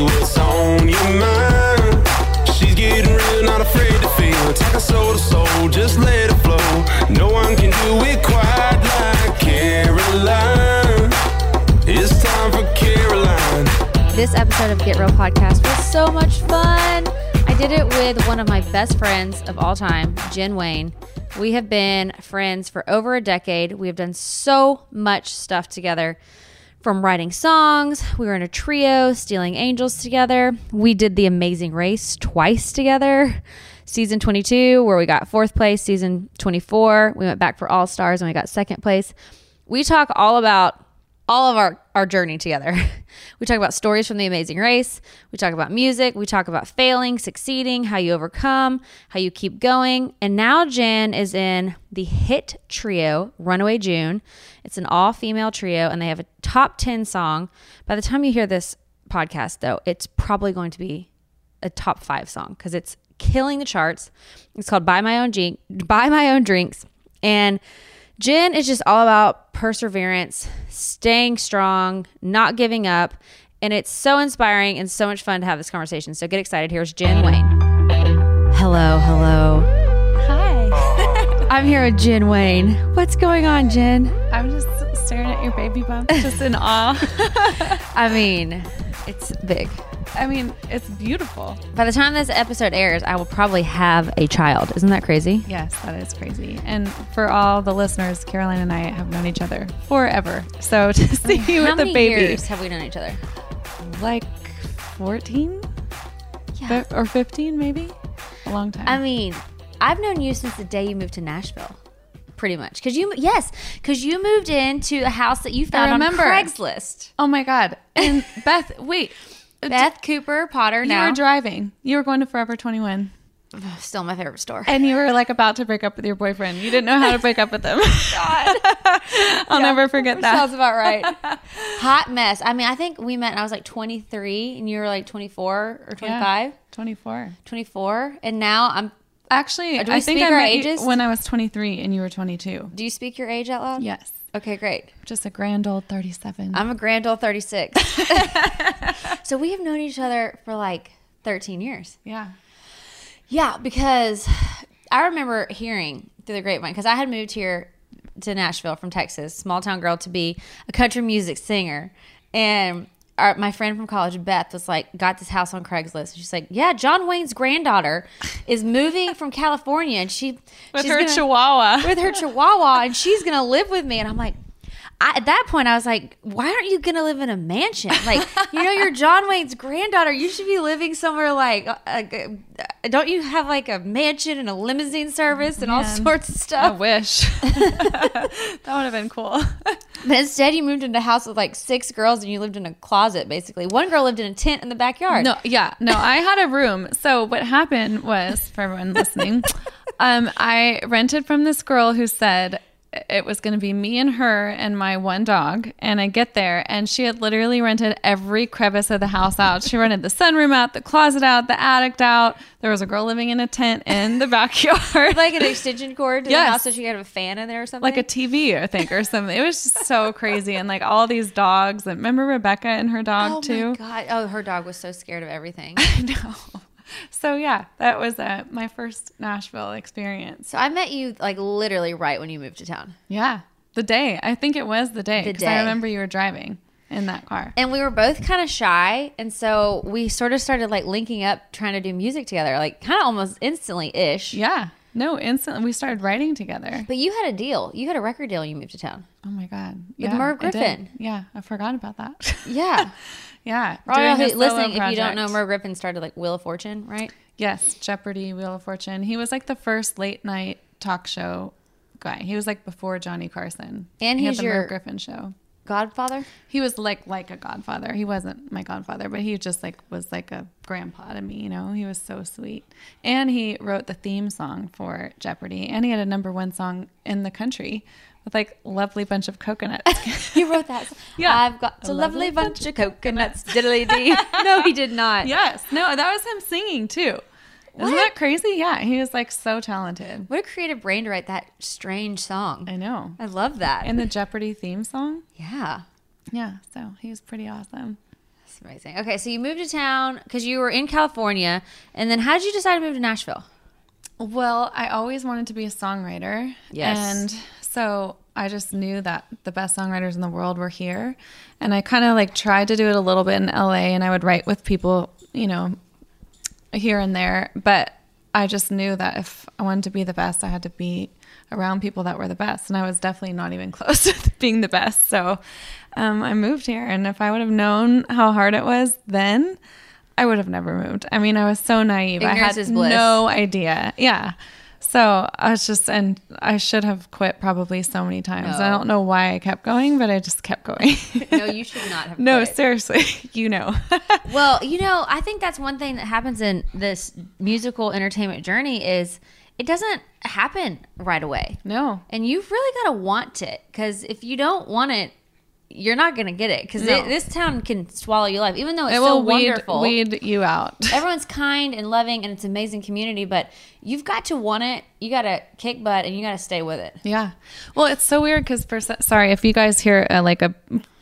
What's on your mind? She's getting real, not afraid to feel. Soul to soul, just let it flow. No one can do it quite like Caroline. It's time for Caroline. This episode of Get Real Podcast was so much fun. I did it with one of my best friends of all time, Jen Wayne. We have been friends for over a decade. We have done so much stuff together from writing songs. We were in a trio, Stealing Angels together. We did The Amazing Race twice together. Season 22, where we got fourth place. Season 24, we went back for All Stars and we got second place. We talk all about all of our, our journey together. we talk about stories from the amazing race. We talk about music. We talk about failing, succeeding, how you overcome, how you keep going. And now Jen is in the hit trio, Runaway June. It's an all female trio, and they have a top 10 song. By the time you hear this podcast, though, it's probably going to be a top five song because it's killing the charts. It's called Buy My Own Drink, Buy My Own Drinks. And Jen is just all about perseverance, staying strong, not giving up. And it's so inspiring and so much fun to have this conversation. So get excited. Here's Jen Wayne. Hello, hello. Hi. I'm here with Jen Wayne. What's going on, Jen? I'm just staring at your baby bump, just in awe. I mean, it's big. I mean, it's beautiful. By the time this episode airs, I will probably have a child. Isn't that crazy? Yes, that is crazy. And for all the listeners, Caroline and I have known each other forever. So to see you with a many baby, years have we known each other? like 14 Yeah. or 15 maybe? A long time. I mean, I've known you since the day you moved to Nashville. Pretty much, because you yes, because you moved into a house that you found on remember. Craigslist. oh my God. And Beth, wait. Beth Cooper Potter. you Now, were driving. You were going to Forever 21. still my favorite store. And you were like about to break up with your boyfriend. You didn't know how to break up with him. I'll never forget that. Sounds about right. Hot mess. I mean, I think we met and I was like 23 and you were like 24 or 25, 24. 24. And now I'm, Actually, I think I met you ages? when I was 23 and you were 22. do you speak your age out loud? Yes. Okay, great. Just a grand old 37. I'm a grand old 36. so we have known each other for like 13 years. yeah. Yeah, because I remember hearing through the grapevine because I had moved here to Nashville from Texas, small town girl, to be a country music singer, and our, my friend from college, Beth, was like, got this house on Craigslist. She's like, yeah, John Wayne's granddaughter is moving from California, and she With she's her gonna- chihuahua. with her chihuahua, and she's gonna live with me. And I'm like, I, at that point, I was like, why aren't you gonna live in a mansion? Like, you know, you're John Wayne's granddaughter. You should be living somewhere like, uh, uh, don't you have like a mansion and a limousine service and all sorts of stuff? I wish. that would have been cool. But instead, you moved into a house with like six girls and you lived in a closet, basically. One girl lived in a tent in the backyard. No, yeah, no, I had a room. So what happened was, for everyone listening, um, I rented from this girl who said it was going to be me and her and my one dog. And I get there, and she had literally rented every crevice of the house out. She rented the sunroom out, the closet out, the attic out. There was a girl living in a tent in the backyard, Like an extension cord to Yes. the house so she could have a fan in there or something. like a TV, I think, or something. It was just so crazy, and like all these dogs. And remember Rebecca and her dog oh too? Oh too. my god! Oh, her dog was so scared of everything. no. So yeah, that was uh, my first Nashville experience. so I met you like literally right when you moved to town, Yeah, the day. I think it was the day The because I remember you were driving in that car. and we were both kind of shy, and so we sort of started like linking up, trying to do music together, like kind of almost instantly ish. Yeah, no, instantly we started writing together. But you had a deal. You had a record deal. when You moved to town. Oh my god, With yeah, Merv. Griffin. Yeah, I forgot about that. Yeah. yeah, For all y'all doing a who solo listening, if you don't know, project. Merv Griffin started like Wheel of Fortune, right? Yes, Jeopardy, Wheel of Fortune. He was like the first late night talk show guy. He was like before Johnny Carson. And he had he's the your- Merv Griffin show. Godfather. He was like like a godfather. He wasn't my godfather, but he just like was like a grandpa to me, you know. He was so sweet. And he wrote the theme song for Jeopardy and he had a number 1 song in the country with like lovely bunch of coconuts. You wrote that. Yeah. I've got a, lovely bunch of coconuts. Diddly dee. no, he did not. yes. No, that was him singing too. Isn't that crazy? Yeah, he was like so talented. What a creative brain to write that strange song. I know. I love that. And the Jeopardy theme song? yeah. Yeah, so he was pretty awesome. That's amazing. Okay, so you moved to town because you were in California, and then how did you decide to move to Nashville? Well, I always wanted to be a songwriter. Yes. And so I just knew that the best songwriters in the world were here. And I kind of like tried to do it a little bit in LA and I would write with people, you know, here and there. But I just knew that if I wanted to be the best, I had to be around people that were the best. And I was definitely not even close to being the best. So um, I moved here. And if I would have known how hard it was then, I would have never moved. I mean, I was so naive. I had no idea. Yeah. So I was just, and I should have quit probably so many times. I don't know why I kept going, but I just kept going. No, you should not have. no, quit. seriously, you know. Well, you know, I think that's one thing that happens in this musical entertainment journey is it doesn't happen right away. no. And you've really got to want it because if you don't want it, you're not going to get it because No. this town can swallow your life, even though it's It so will weed, wonderful. weed you out. Everyone's kind and loving, and it's an amazing community. But you've got to want it. You got to kick butt, and you got to stay with it. Yeah. Well, it's so weird because for sorry if you guys hear uh, like a,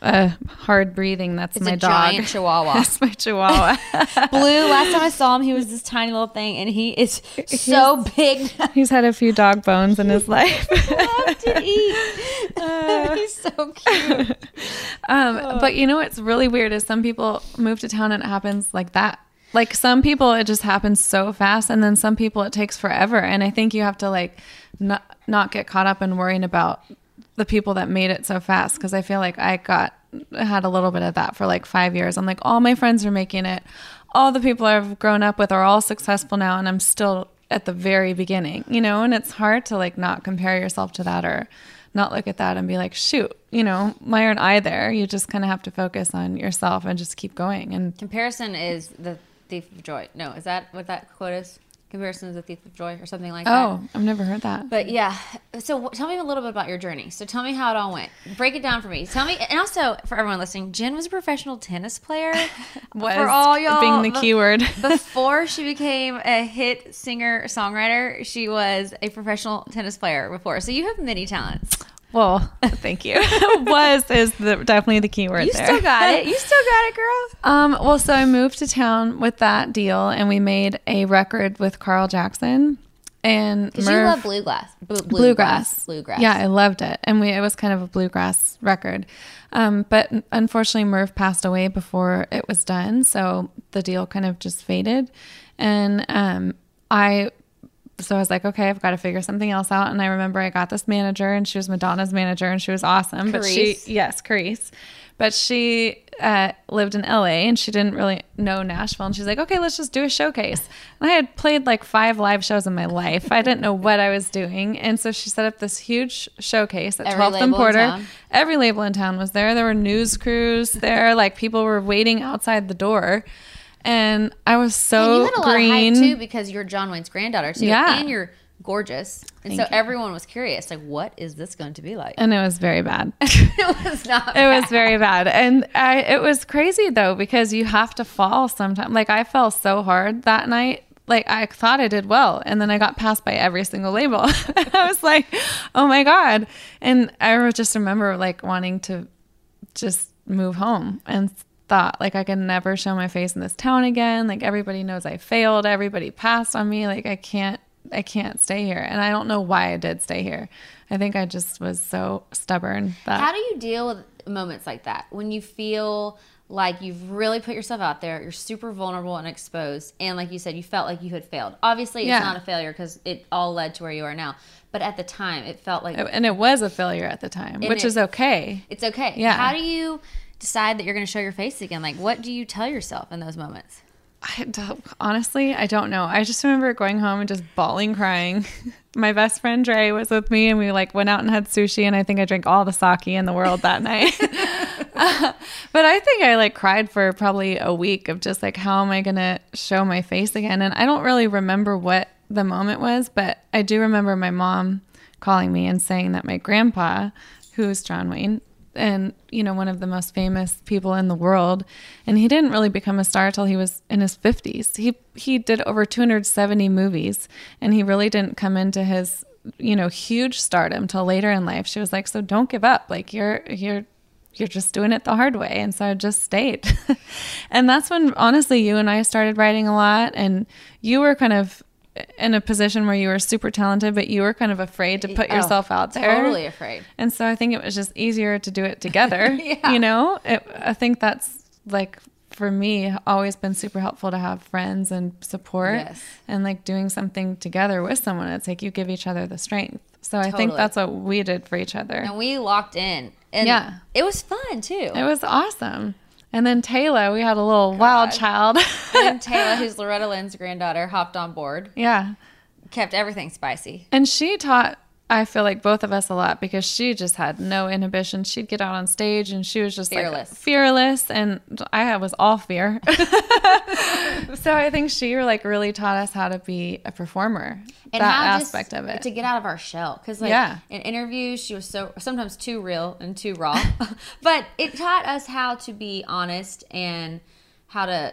a hard breathing, that's It's my a dog. giant chihuahua. that's my chihuahua. Blue. Last time I saw him, he was this tiny little thing, and he is so big. He's had a few dog bones in his life. Love to eat. He's so cute. Um, but you know what's really weird is some people move to town and it happens like that. Like some people it just happens so fast and then some people it takes forever and I think you have to like not not get caught up in worrying about the people that made it so fast because I feel like I got had a little bit of that for like 5 years. I'm like all my friends are making it. All the people I've grown up with are all successful now and I'm still at the very beginning, you know, and it's hard to like not compare yourself to that or not look at that and be like, shoot, you know, why aren't I there? You just kind of have to focus on yourself and just keep going. And Comparison is the thief of joy. No, is that what that quote is? Comparison is the thief of joy, or something like that. oh, I've never heard that. But yeah, so tell me a little bit about your journey. So tell me how it all went. Break it down for me. Tell me, and also for everyone listening, Jen was a professional tennis player. Was for all y'all being the be- key word. Before she became a hit singer songwriter, she was a professional tennis player before. So you have many talents. Well, thank you. Was is the, definitely the key word You there. still got it. You still got it, girl. Um, well, so I moved to town with that deal, and we made a record with Carl Jackson and Because you love bluegrass. Blu- bluegrass. Bluegrass. Yeah, I loved it, and we it was kind of a bluegrass record. Um, but unfortunately, Merv passed away before it was done, so the deal kind of just faded. And um, I, so I was like, okay, I've got to figure something else out. And I remember I got this manager, and she was Madonna's manager, and she was awesome. But she, yes, Caresse. but she uh, lived in LA and she didn't really know Nashville. And she's like, okay, let's just do a showcase. And I had played like five live shows in my life. I didn't know what I was doing. And so she set up this huge showcase at Every 12th and Porter. Every label in town was there. There were news crews there. Like people were waiting outside the door. And I was so and you had a lot green. of hype too because you're John Wayne's granddaughter too, Yeah. and you're gorgeous, and so everyone was curious, like, what is this going to be like? and it was very bad. it was not. it was very bad and I, it was crazy though because you have to fall sometimes like i fell so hard that night like i thought i did well and then i got passed by every single label i was like oh my god and i just remember like wanting to just move home and thought like i could never show my face in this town again like everybody knows i failed everybody passed on me like i can't i can't stay here and i don't know why i did stay here i think i just was so stubborn that How do you deal with moments like that when you feel like you've really put yourself out there, you're super vulnerable and exposed, and like you said, you felt like you had failed. Obviously, it's Yeah. not a failure because it all led to where you are now. But at the time, it felt like and it was a failure at the time, which it- is okay. it's okay. Yeah. How do you decide that you're going to show your face again? Like, what do you tell yourself in those moments? I don't, honestly, I don't know. I just remember going home and just bawling, crying. My best friend Dre was with me, and we like went out and had sushi, and I think I drank all the sake in the world that night. but I think I like cried for probably a week of just like, how am I gonna show my face again? And I don't really remember what the moment was, but I do remember my mom calling me and saying that my grandpa, who's John Wayne, and you know one of the most famous people in the world. And he didn't really become a star till he was in his 50s he he did over 270 movies and he really didn't come into his you know huge stardom till later in life. She was like so don't give up. Like you're you're you're just doing it the hard way. And so i just stayed. And that's when honestly you and i started writing a lot and you were kind of in a position where you were super talented but you were kind of afraid to put Oh, yourself out there Totally afraid. and so I think it was just easier to do it together. yeah. You know, it, I think that's like for me always been super helpful to have friends and support Yes. and like doing something together with someone. It's like you give each other the strength. So I think that's what we did for each other. And we locked in. And Yeah. it was fun too. It was awesome. And then Taylor, we had a little wild child. and Taylor, who's Loretta Lynn's granddaughter, hopped on board, yeah. kept everything spicy. And she taught, I feel like both of us a lot because she just had no inhibition. She'd get out on stage and she was just Fearless. like fearless, and I was all fear. so I think she like really taught us how to be a performer. And that how just aspect of it. to get out of our shell because like Yeah. in interviews she was so sometimes too real and too raw but it taught us how to be honest and how to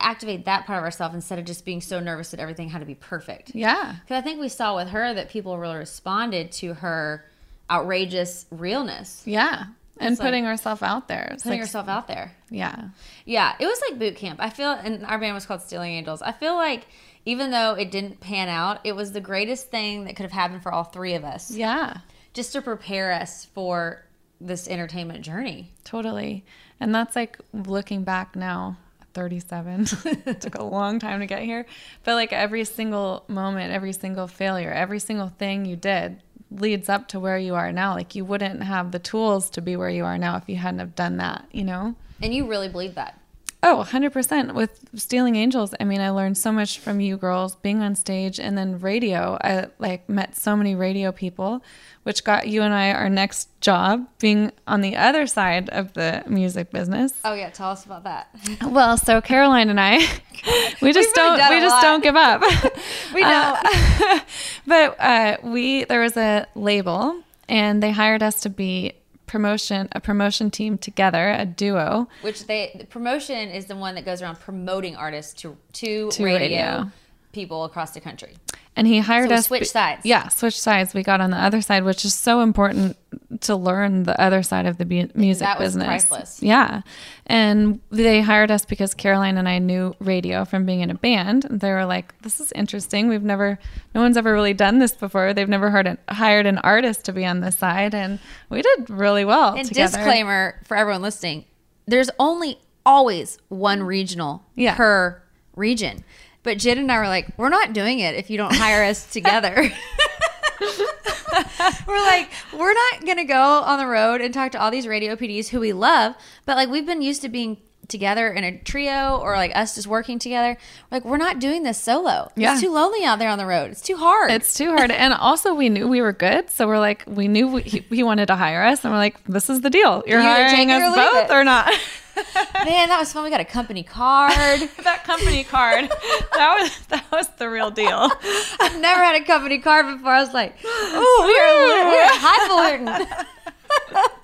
activate that part of ourselves instead of just being so nervous that everything had to be perfect yeah. because i think we saw with her that people really responded to her outrageous realness Yeah. And It's like putting herself out there. It's putting like, yourself out there Yeah. Yeah, it was like boot camp. I feel, and our band was called Stealing Angels. I feel like even though it didn't pan out, it was the greatest thing that could have happened for all three of us, Yeah. just to prepare us for this entertainment journey. Totally. And that's like looking back now, 37. it took a long time to get here. But like every single moment, every single failure, every single thing you did leads up to where you are now. Like you wouldn't have the tools to be where you are now if you hadn't have done that, you know? And you really believe that. Oh, 100%. With Stealing Angels, I mean, I learned so much from you girls being on stage and then radio. I like met so many radio people, which got you and I our next job being on the other side of the music business. Oh yeah, tell us about that. Well, so Caroline and I, we just really don't we just lot. don't give up. We know. Uh, but uh, we there was a label, and they hired us to be promotion a promotion team together, a duo. Which they the promotion is the one that goes around promoting artists to to, To radio, radio. people across the country. And he hired So us. switch sides. Yeah, switch sides. We got on the other side, which is so important to learn the other side of the bu- music That was business. priceless. Yeah, and they hired us because Caroline and I knew radio from being in a band. They were like, "This is interesting. We've never, no one's ever really done this before. They've never heard an, hired an artist to be on this side, and we did really well And together. disclaimer for everyone listening: there's only always one regional Yeah. per region. But Jen and I were like, we're not doing it if you don't hire us together. we're like, we're not gonna go on the road and talk to all these radio PDs who we love, but like we've been used to being together in a trio or like us just working together. Like we're not doing this solo. Yeah. It's too lonely out there on the road. It's too hard. It's too hard. And also, we knew we were good. So we're like, we knew we, he, he wanted to hire us. And we're like, this is the deal. You're You hiring it or us both it. or not. Man, that was fun. We got a company card. that company card, that was, that was the real deal. I've never had a company card before. I was like, oh, we are, we are highfalutin.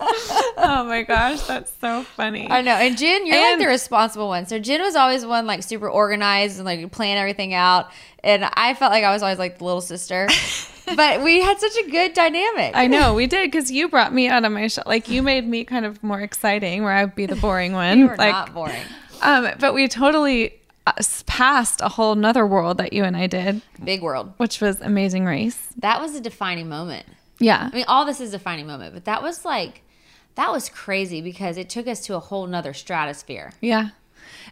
Oh my gosh, that's so funny. I know. And Jen, you're like the responsible one. So Jen was always one like super organized and like plan everything out. And I felt like I was always like the little sister. but we had such a good dynamic. I know we did because you brought me out of my shell. Like you made me kind of more exciting, where I'd be the boring one. You were like, not boring. um, but we totally uh, passed a whole nother world that you and I did, Big world. which was Amazing Race. That was a defining moment. Yeah, I mean, all this is a defining moment, but that was like, that was crazy because it took us to a whole nother stratosphere. yeah.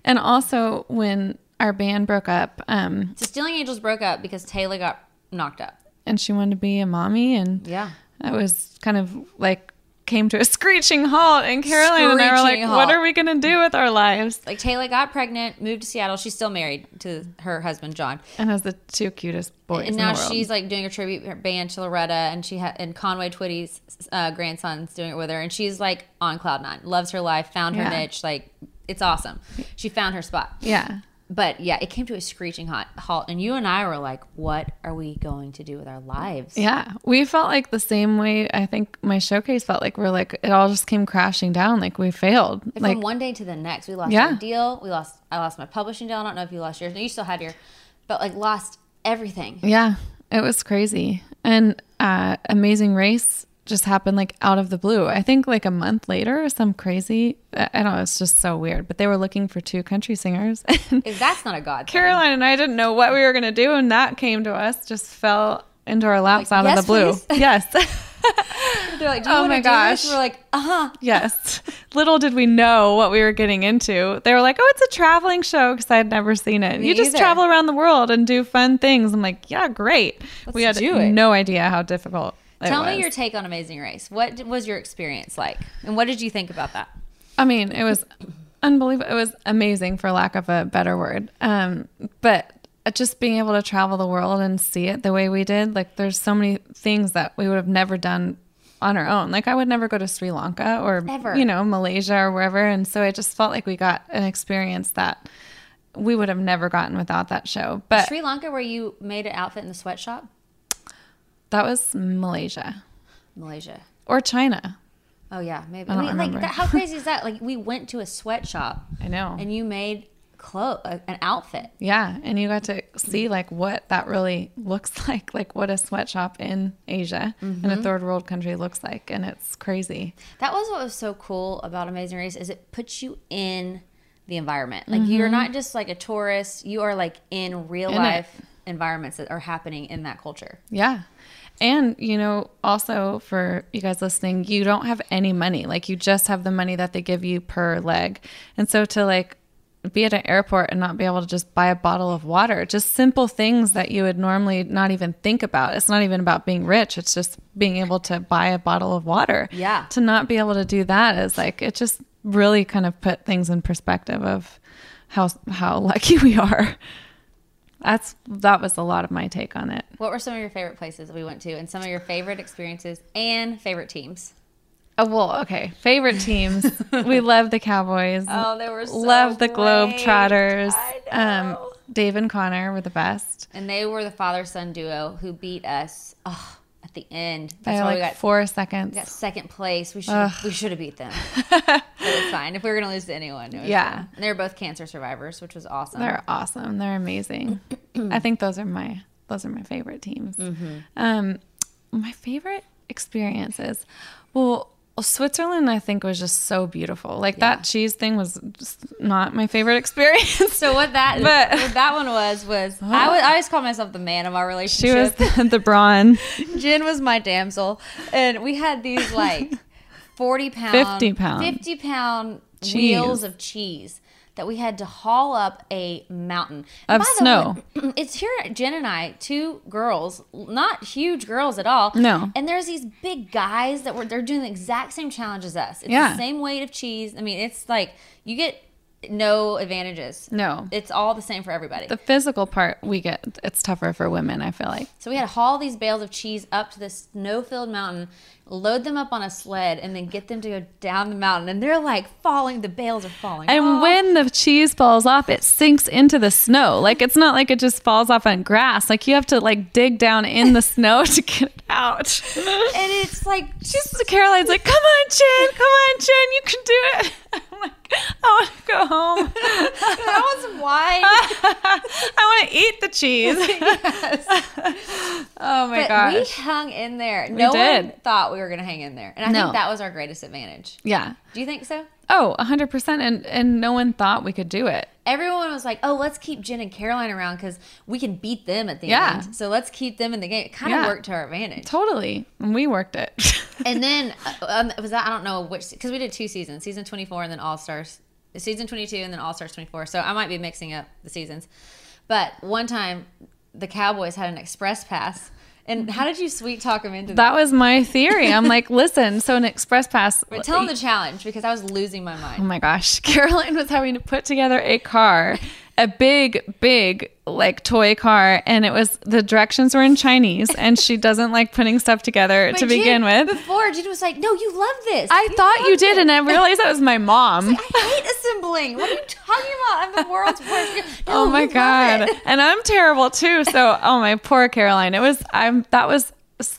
And also when our band broke up, um, So Stealing Angels broke up because Taylor got knocked up. and she wanted to be a mommy, and Yeah. I was kind of like came to a screeching halt. And Caroline and I were like, Screeching "What are we gonna do with our lives?" Like Taylor got pregnant, moved to Seattle. She's still married to her husband, John. And has the two cutest boys. and now she's like doing a tribute band to Loretta, and she ha- and Conway Twitty's uh, grandson's doing it with her, and she's like on cloud nine, loves her life, found her Yeah. niche, like it's awesome. She found her spot. yeah. But yeah, it came to a screeching hot halt, and you and I were like, "What are we going to do with our lives?" Yeah, we felt like the same way. I think my showcase felt like we're like it all just came crashing down. Like we failed. Like, Like from one day to the next, we lost Yeah. our deal. We lost. I lost my publishing deal. I don't know if you lost yours. No, you still had your, but like lost everything. yeah, it was crazy. And uh, Amazing Race just happened like out of the blue. I think like a month later, some crazy. I don't know. It's just so weird. But they were looking for two country singers. And that's not a god, thing. Caroline and I didn't know what we were gonna do, and that came to us. Just fell into our laps Like, out "Yes, of the blue. please." Yes. they're like, "Do you Oh my to do this?" gosh. We're like, "Uh huh." Yes. Little did we know what we were getting into. They were like, oh, it's a traveling show because I had never seen it. Me you just either. travel around the world and do fun things. I'm like, yeah, great. we had no idea how difficult Tell me your take on Amazing Race. What was your experience like, and what did you think about that? I mean, it was unbelievable. It was amazing, for lack of a better word. Um, but just being able to travel the world and see it the way we did, like, there's so many things that we would have never done on our own. Like, I would never go to Sri Lanka or, Ever. you know, Malaysia or wherever. And so it just felt like we got an experience that we would have never gotten without that show. But Sri Lanka, where you made an outfit in the sweatshop, that was Malaysia Malaysia. or China. Oh yeah, maybe. I don't mean, remember. Like, that, how crazy is that? Like, we went to a sweatshop I know. and you made clothes, an outfit. Yeah, and you got to see like what that really looks like, like what a sweatshop in Asia in Mm-hmm. a third world country looks like, and it's crazy. That was what was so cool about Amazing Race is it puts you in the environment. Like you're not just like a tourist; you are like in real Mm-hmm. In it. life environments that are happening in that culture. Yeah. And, you know, also for you guys listening, you don't have any money. Like you just have the money that they give you per leg. And so to like be at an airport and not be able to just buy a bottle of water, just simple things that you would normally not even think about. It's not even about being rich, it's just being able to buy a bottle of water. Yeah. To not be able to do that is like it just really kind of put things in perspective of how how lucky we are. That's that was a lot of my take on it. What were some of your favorite places that we went to, and some of your favorite experiences and favorite teams? Oh, well, okay. Favorite teams. we love the Cowboys. Oh, they were so love the. Globetrotters. I Um, know. Dave and Connor were the best. And they were the father son duo who beat us oh, at the end. By That's why like we got, four seconds. we got second place. We should we should have beat them. but it's fine. If we were gonna lose to anyone, it was Yeah. And they were both cancer survivors, which was awesome. They're awesome. They're amazing. I think those are my those are my favorite teams. Mm-hmm. Um, my favorite experiences. Well, Switzerland, I think, was just so beautiful. Like that cheese thing was not my favorite experience. So what that But- what that one was was I was I always call myself the man of our relationship. she was the, the brawn. Jen was my damsel, and we had these like forty pound, 50 pound. fifty pound Cheese. wheels of cheese that we had to haul up a mountain Of snow. way, it's here, Jen and I, two girls, not huge girls at all. No. And there's these big guys that were they're doing the exact same challenge as us. It's Yeah. the same weight of cheese. I mean, it's like you get no advantages. No. It's all the same for everybody. The physical part we get it's tougher for women, I feel like. So we had to haul these bales of cheese up to this snow-filled mountain, load them up on a sled, and then get them to go down the mountain. And they're like falling. The bales are falling. And off. when the cheese falls off, it sinks into the snow. Like it's not like it just falls off on grass. Like you have to like dig down in the snow to get it out. and it's like Just Caroline's like, come on, Jen, come on, Jen, you can do it. I want to go home. that was why. I want to eat the cheese. oh my But gosh. we hung in there. No one thought we were going to hang in there, and I No. think that was our greatest advantage. yeah. Do you think so? Oh, 100%. And, and no one thought we could do it. Everyone was like, "Oh, let's keep Jen and Caroline around because we can beat them at the Yeah. end. So let's keep them in the game." It kind of Yeah. worked to our advantage. Totally. And we worked it. and then uh, um, was that I don't know which because we did two seasons, season twenty four and then All Stars, season twenty two and then All Stars twenty four. So I might be mixing up the seasons. But one time, the Cowboys had an express pass, and mm-hmm. how did you sweet talk him into that? that was my theory. I'm like, listen, so an express pass. But tell him the challenge because I was losing my mind. Oh my gosh. Caroline was having to put together a car, a big, big, like toy car. And it was the directions were in Chinese. And she doesn't like putting stuff together to begin with. before Jen was like, "No, you love this. I thought you did. it." And I realized that was my mom. I hate assembling. What are you talking about? I'm the world's worst. Oh, no, oh my God. And I'm terrible too. So, oh my poor Caroline. It was, I'm, that was,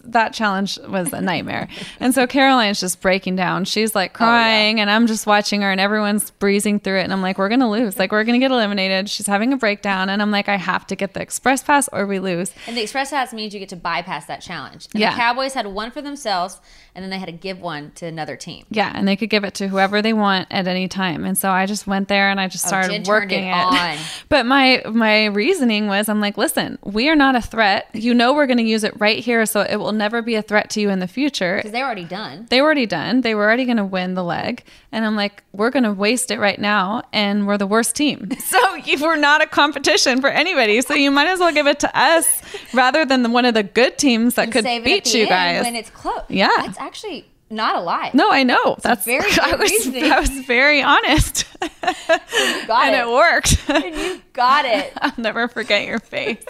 that challenge was a nightmare. And so Caroline's just breaking down. She's like oh, crying and I'm just watching her and everyone's breezing through it. And I'm like, we're going to lose. Like, we're going to get eliminated. She's having a breakdown. And I'm like, I have to get the express pass or we lose. And the express pass means you get to bypass that challenge. And Yeah. the Cowboys had one for themselves, and then they had to give one to another team. Yeah. And they could give it to whoever they want at any time. And so I just went there and I just oh, started Oh, Jen turned working it it. on. But my, my reasoning was, I'm like, listen, we are not a threat. You know, we're going to use it right here. So it will never be a threat to you in the future. Because they're already done. they were already done. They were already going to win the leg. And I'm like, we're going to waste it right now. And we're the worst team. So you- we're not a competition for anybody. So you might as well give it to us rather than the, one of the good teams that And could save it at beat you guys. when it's close. Yeah. That's actually not a lie. no, I know. That's very I was, reasoning. I was very honest. got and it. it worked. And you got it. I'll never forget your face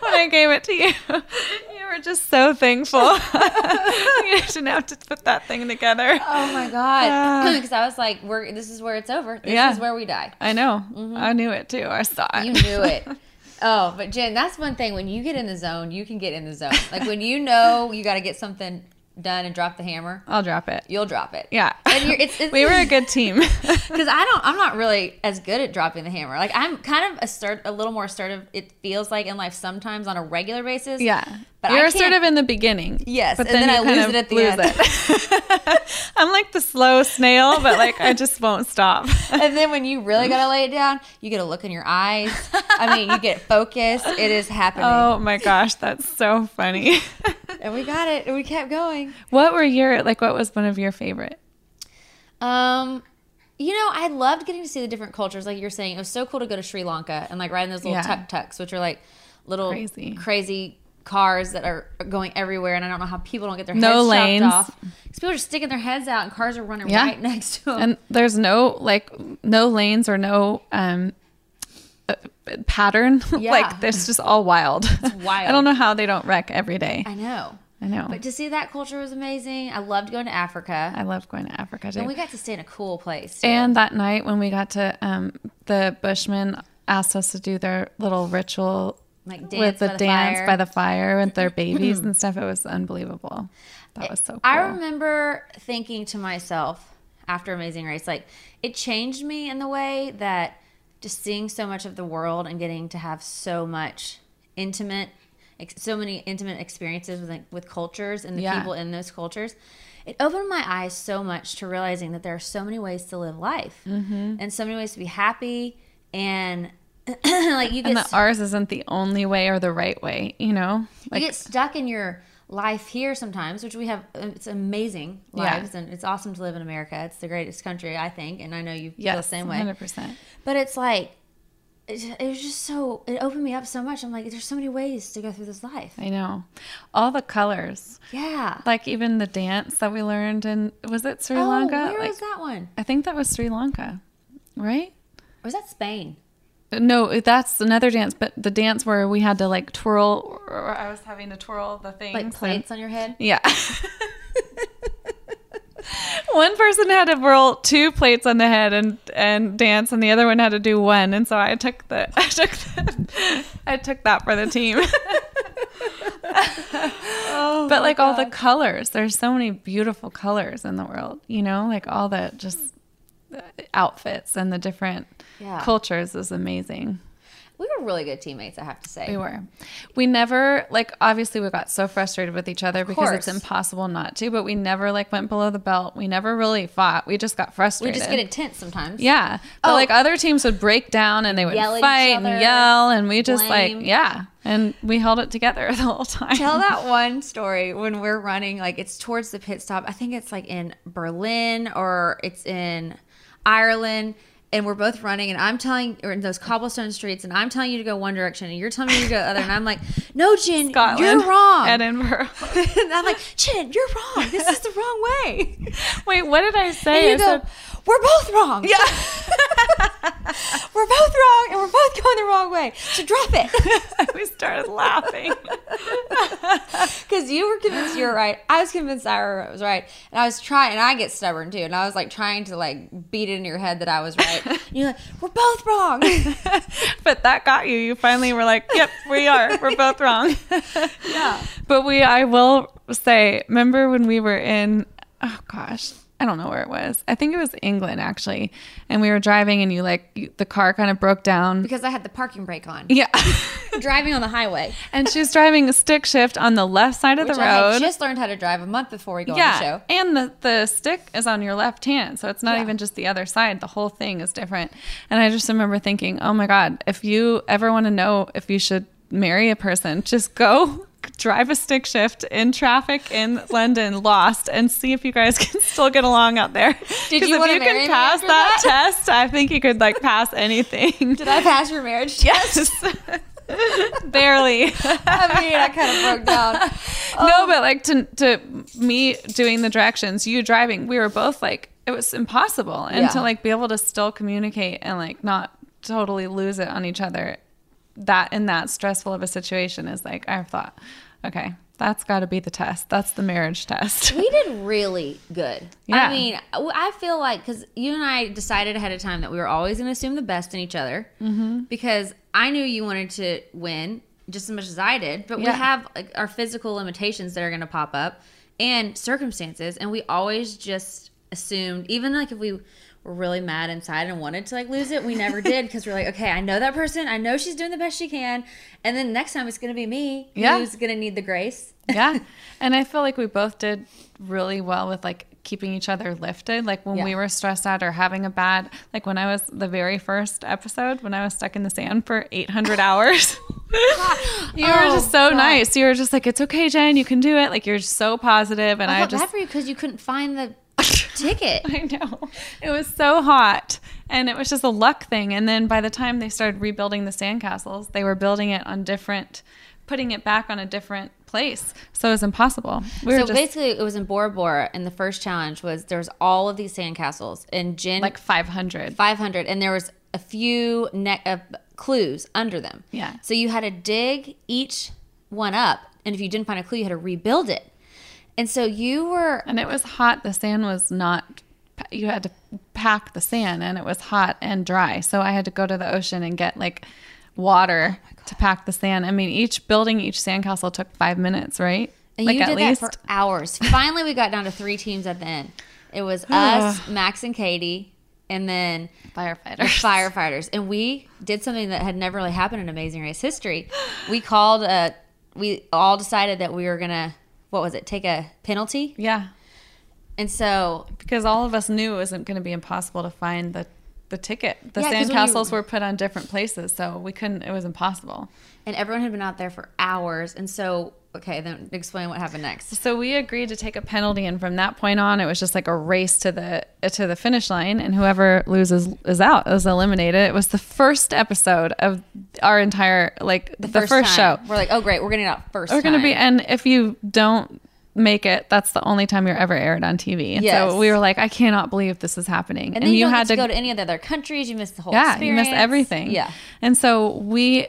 when I gave it to you. You were just so thankful. you didn't have to put that thing together. Oh my god! Uh, because I was like, "We're this is where it's over. This Yeah. is where we die." I know. Mm-hmm. I knew it too. I saw it. You knew it. Oh, but Jen, that's one thing. When you get in the zone, you can get in the zone. Like when you know you got to get something done and drop the hammer, I'll drop it. you'll drop it. Yeah. And you're, it's, it's, we were a good team. because I don't. I'm not really as good at dropping the hammer. Like I'm kind of assert, a little more assertive. It feels like in life sometimes on a regular basis. yeah. But You're I can't- in the beginning. Yes, and then I lose it at the end. it. I'm like the slow snail, but like I just won't stop. And then when you really gotta lay it down, you get a look in your eyes. I mean, you get focused. It is happening. Oh my gosh, that's so funny. And we got it. And we kept going. what were your like what was one of your favorite? Um, you know, I loved getting to see the different cultures. Like you're saying, it was so cool to go to Sri Lanka and like ride in those little Yeah. tuk tuks, which are like little Crazy. crazy cars that are going everywhere. And I don't know how people don't get their heads No lanes. chopped off. 'Cause people are sticking their heads out and cars are running Yeah. right next to them. And there's no like no lanes or no um uh, pattern. Yeah. like it's just all wild. It's wild. I don't know how they don't wreck every day. I know. I know. But to see that culture was amazing. I loved going to Africa. I loved going to Africa too. and we got to stay in a cool place. too. And that night when we got to, um, the Bushmen asked us to do their little ritual Like dance with the, by the dance fire. by the fire with their babies and stuff. It was unbelievable. That was so cool. I remember thinking to myself after Amazing Race, like it changed me in the way that just seeing so much of the world and getting to have so much intimate, ex- so many intimate experiences with like, with cultures and the Yeah. people in those cultures. It opened my eyes so much to realizing that there are so many ways to live life Mm-hmm. and so many ways to be happy and like you get and that ours isn't the only way or the right way, you know? you get stuck in your life here sometimes, which we have. uh, It's amazing Yeah. lives, and it's awesome to live in America. It's the greatest country, I think, and I know you feel the Yes, same way. 100%. But it's like it, it was just so it opened me up so much. I'm like, there's so many ways to go through this life. I know. All the colors. Yeah. Like even the dance that we learned in was it Sri oh, Lanka? where like, was that one? I think that was Sri Lanka. Right? Or was that Spain? No, that's another dance, but the dance where we had to like twirl or I was having to twirl the thing. Like and- plates on your head? Yeah. one person had to whirl two plates on the head and and dance, and the other one had to do one. And so I took the I took the, I took that for the team. oh but like all the colors, there's so many beautiful colors in the world. You know, like all the just uh, outfits and the different Yeah. cultures is amazing. We were really good teammates, I have to say. We were. We never like obviously we got so frustrated with each other because it's impossible not to, but we never like went below the belt. We never really fought. We just got frustrated. We just get intense sometimes. Yeah. But Oh. like other teams would break down and they would Yell at each fight and yell and we just blame. like yeah. And we held it together the whole time. Tell that one story when we're running, like it's towards the pit stop. I think it's like in Berlin or it's in Ireland. And we're both running, and I'm telling, or in those cobblestone streets, and I'm telling you to go one direction, and you're telling me to go the other, and I'm like, "No, Jen, Scotland, you're wrong." Edinburgh. and I'm like, "Jen, you're wrong. This is the wrong way." Wait, what did I say? And you I go, said- "We're both wrong. yeah. We're both wrong, and we're both going the wrong way. So drop it." we started laughing. Because you were convinced you were right. I was convinced I was right. And I was trying, and I get stubborn too. And I was like trying to like beat it in your head that I was right. And you're like, we're both wrong. but that got you. You finally were like, "Yep, we are. We're both wrong." yeah. But we, I will say, remember when we were in, oh gosh, I don't know where it was. I think it was England actually. And we were driving and you like, you, the car kind of broke down. Because I had the parking brake on. Yeah. Driving on the highway. and she was driving a stick shift on the left side of Which the I road. just learned how to drive a month before we go on the show. And the, the stick is on your left hand. So it's not Yeah. even just the other side. The whole thing is different. And I just remember thinking, oh my God, if you ever want to know if you should marry a person, just go drive a stick shift in traffic in London, lost, and see if you guys can still get along out there. Did you if wanna you marry can pass that, that? test, I think you could like pass anything. Did I pass your marriage test? Yes. Barely. I mean, I kind of broke down. No, um, but like to to me doing the directions, you driving, we were both like it was impossible, and Yeah. to like be able to still communicate and like not totally lose it on each other, that in that stressful of a situation is like I've thought, okay, that's got to be the test. That's the marriage test. We did really good. Yeah. I mean, I feel like because you and I decided ahead of time that we were always going to assume the best in each other Mm-hmm. because I knew you wanted to win just as much as I did, but we have like, our physical limitations that are going to pop up and circumstances, and we always just assumed, even like if we were really mad inside and wanted to like lose it, we never did because we're like, okay, I know that person, I know she's doing the best she can, and then next time it's going to be me Yeah. who's going to need the grace. yeah. And I feel like we both did really well with like keeping each other lifted. Like when Yeah. we were stressed out or having a bad, like when I was the very first episode, when I was stuck in the sand for 800 hours. you were Oh, just so oh, God. nice. You were just like, it's okay, Jen, you can do it. Like you're so positive, And I I, just, bad for you because you couldn't find the ticket. I know. It was so hot. And it was just a luck thing. And then by the time they started rebuilding the sandcastles, they were building it on different, putting it back on a different place. So it was impossible. We were so just basically, it was in Bora Bora, and the first challenge was there was all of these sandcastles, and Jen like 500. 500, and there was a few ne- uh, clues under them. Yeah. So you had to dig each one up, and if you didn't find a clue, you had to rebuild it. And so you were And it was hot. The sand was not, you had to pack the sand and it was hot and dry. So I had to go to the ocean and get like water oh to pack the sand. I mean, each building, each sandcastle took five minutes, right? And like you did that for hours. Finally, we got down to three teams at the end. It was us, Max and Katie, and then the firefighters. firefighters. And we did something that had never really happened in Amazing Race history. We called a. We all decided that we were gonna. What was it? Take a penalty. Yeah. And so Because all of us knew it wasn't going to be impossible to find the, the ticket. The Yeah, 'cause when you- sandcastles were put on different places. So we couldn't, it was impossible. and everyone had been out there for hours and so Okay, then explain what happened next. So we agreed to take a penalty, and from that point on, it was just like a race to the to the finish line, and whoever loses is out, is eliminated. It was the first episode of our entire like the, first, time. show. We're like, oh great, we're getting out first. We're gonna be, and if you don't make it, that's the only time you're ever aired on TV. And Yes. so we were like, I cannot believe this is happening, and then you, don't get to go to any of the other countries. You missed the whole yeah, experience. you miss everything. Yeah. And so we,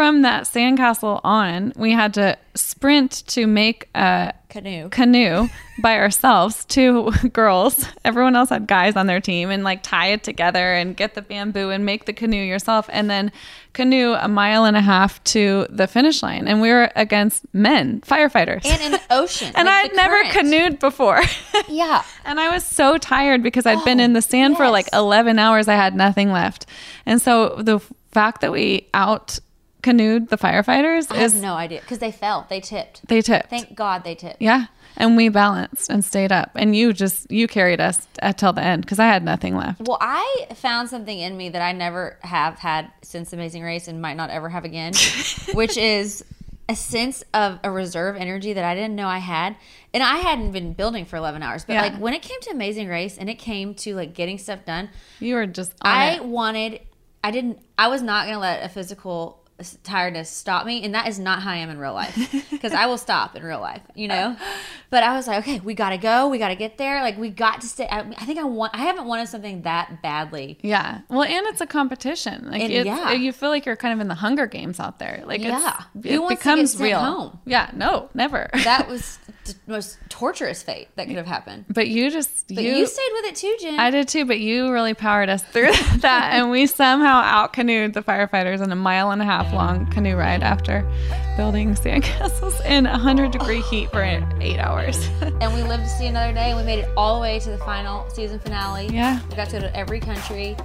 from that sandcastle on, we had to sprint to make a Canoe. canoe by ourselves, two girls. Everyone else had guys on their team, and like tie it together and get the bamboo and make the canoe yourself, and then canoe a mile and a half to the finish line. And we were against men, firefighters. And in the ocean. and like I had never canoed before. Yeah. And I was so tired because I'd been oh, in the sand for like 11 hours. I had nothing left. And so the fact that we out canoed the firefighters I is have no idea because they fell. They tipped. they tipped. Thank God they tipped. yeah. And we balanced and stayed up. And you just, you carried us until uh, the end because I had nothing left. Well, I found something in me that I never have had since Amazing Race and might not ever have again, which is a sense of a reserve energy that I didn't know I had. And I hadn't been building for 11 hours, but Yeah. like when it came to Amazing Race and it came to like getting stuff done, You were just I it. wanted, I didn't, I was not going to let a physical tiredness stop me. And that is not how I am in real life because I will stop in real life, you know? But I was like, okay, we got to go. We got to get there. Like, we got to stay. I, I think I want, I haven't wanted something that badly. Yeah. Well, and it's a competition. Like And it's, yeah. you feel like you're kind of in the Hunger Games out there. Like Yeah. it wants to get becomes real. home? Yeah. No, never. That was the most torturous fate that could have happened. but you just, But you, stayed with it too, Jen. I did too, but you really powered us through that, and we somehow out canoed the firefighters in a mile and a half long canoe ride after building sandcastles in 100 degree heat for eight hours. and we lived to see another day, we made it all the way to the final season finale. Yeah. we got to go to every country.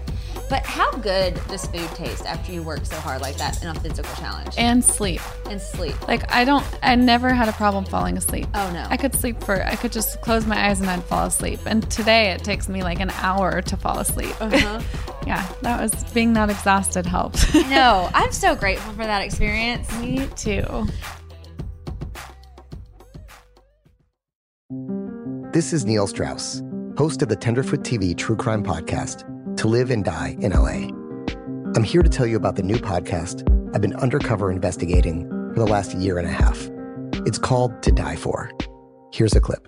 But how good does food taste after you work so hard like that in a physical challenge and sleep. and sleep? Like I don't, I never had a problem falling asleep. Oh, no. I could sleep for, I could just close my eyes and I'd fall asleep. And today it takes me like an hour to fall asleep. Uh-huh. yeah, that was being not exhausted helped. No, I'm so grateful for that experience. Me too. This is Neil Strauss, host of the Tenderfoot TV true crime podcast, To Live and Die in LA. I'm here to tell you about the new podcast I've been undercover investigating for the last year and a half. It's called To Die For. Here's a clip.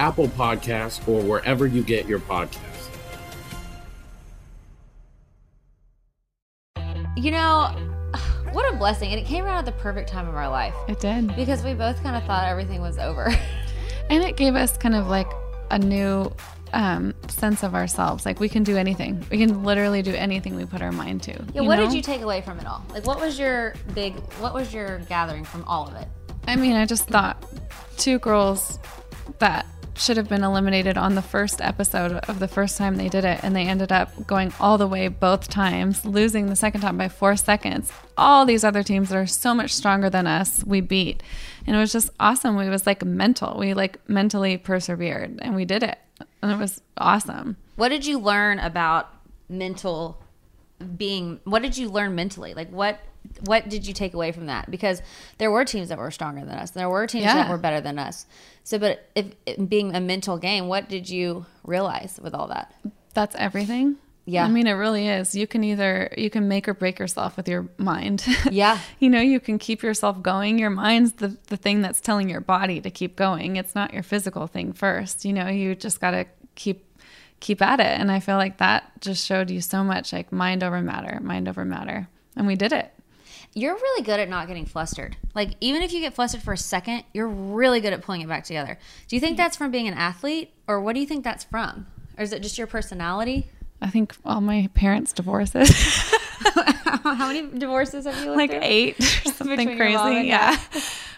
Apple Podcasts, or wherever you get your podcasts. You know, what a blessing. And it came around at the perfect time of our life. It did. Because we both kind of thought everything was over. And it gave us kind of like a new um, sense of ourselves. Like we can do anything. We can literally do anything we put our mind to. Yeah, what know? did you take away from it all? Like what was your big what was your gathering from all of it? I mean, I just thought two girls that should have been eliminated on the first episode of the first time they did it and they ended up going all the way both times losing the second time by four seconds. All these other teams that are so much stronger than us we beat. And it was just awesome. We was like mental. We like mentally persevered and we did it. And it was awesome. What did you learn about mental being what did you learn mentally? Like what what did you take away from that? Because there were teams that were stronger than us. There were teams yeah. that were better than us. So, but if, being a mental game, what did you realize with all that? That's everything. Yeah. I mean, it really is. You can either, you can make or break yourself with your mind. Yeah. you know, you can keep yourself going. Your mind's the, the thing that's telling your body to keep going. It's not your physical thing first. You know, you just got to keep keep at it and i feel like that just showed you so much like mind over matter mind over matter and we did it you're really good at not getting flustered. Like even if you get flustered for a second, you're really good at pulling it back together. Do you think that's from being an athlete or what do you think that's from? Or is it just your personality? I think all my parents' divorces. How many divorces have you lived Like through? eight or something crazy. Yeah.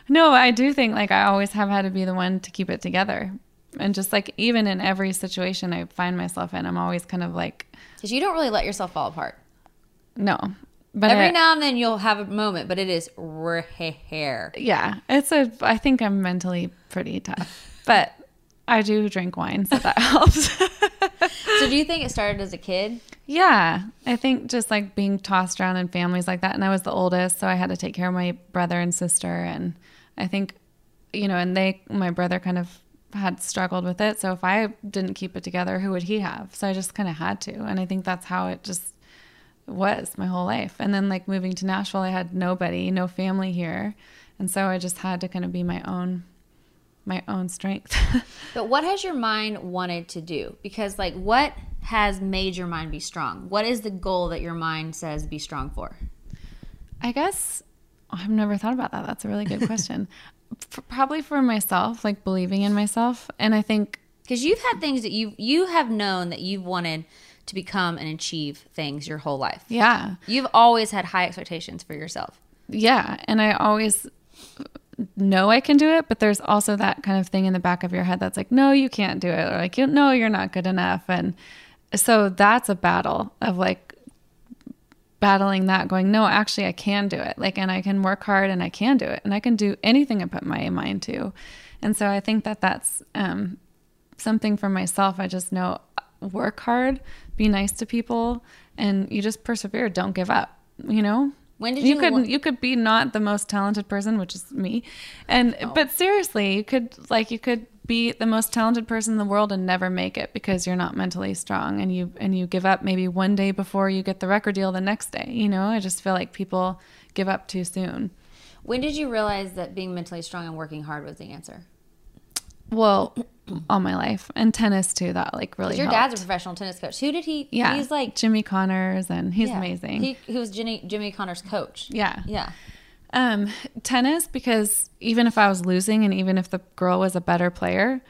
No, I do think like I always have had to be the one to keep it together. And just like even in every situation I find myself in, I'm always kind of like Because you don't really let yourself fall apart. No. But Every I- now and then you'll have a moment, but it is rare. Yeah, it's a. I think I'm mentally pretty tough, but I do drink wine, so that helps. so, do you think it started as a kid? yeah, I think just like being tossed around in families like that, and I was the oldest, so I had to take care of my brother and sister, and I think, you know, and they, my brother, kind of had struggled with it. So if I didn't keep it together, who would he have? So I just kind of had to, and I think that's how it just was my whole life. And then like moving to Nashville, I had nobody, no family here. And so I just had to kind of be my own my own strength. But what has your mind wanted to do? Because like what has made your mind be strong? What is the goal that your mind says be strong for? I guess I've never thought about that. That's a really good question. F- probably for myself, like believing in myself. And I think because you've had things that you you have known that you've wanted to become and achieve things your whole life. Yeah. You've always had high expectations for yourself. Yeah, and I always know I can do it, but there's also that kind of thing in the back of your head that's like, no, you can't do it, or like, you no, you're not good enough, and so that's a battle of like battling that, going, no, actually, I can do it, like, and I can work hard, and I can do it, and I can do anything I put my mind to, and so I think that that's um, something for myself. I just know work hard, be nice to people, and you just persevere. Don't give up. You know. When did you you could wa- you could be not the most talented person, which is me, and oh. but seriously, you could like you could be the most talented person in the world and never make it because you're not mentally strong and you and you give up maybe one day before you get the record deal the next day. You know, I just feel like people give up too soon. When did you realize that being mentally strong and working hard was the answer? Well, all my life and tennis too. That like really. your helped. dad's a professional tennis coach. Who did he? Yeah, he's like Jimmy Connors, and he's yeah. amazing. He, he was Jimmy Jimmy Connor's coach. Yeah. yeah. Um, tennis because even if I was losing and even if the girl was a better player,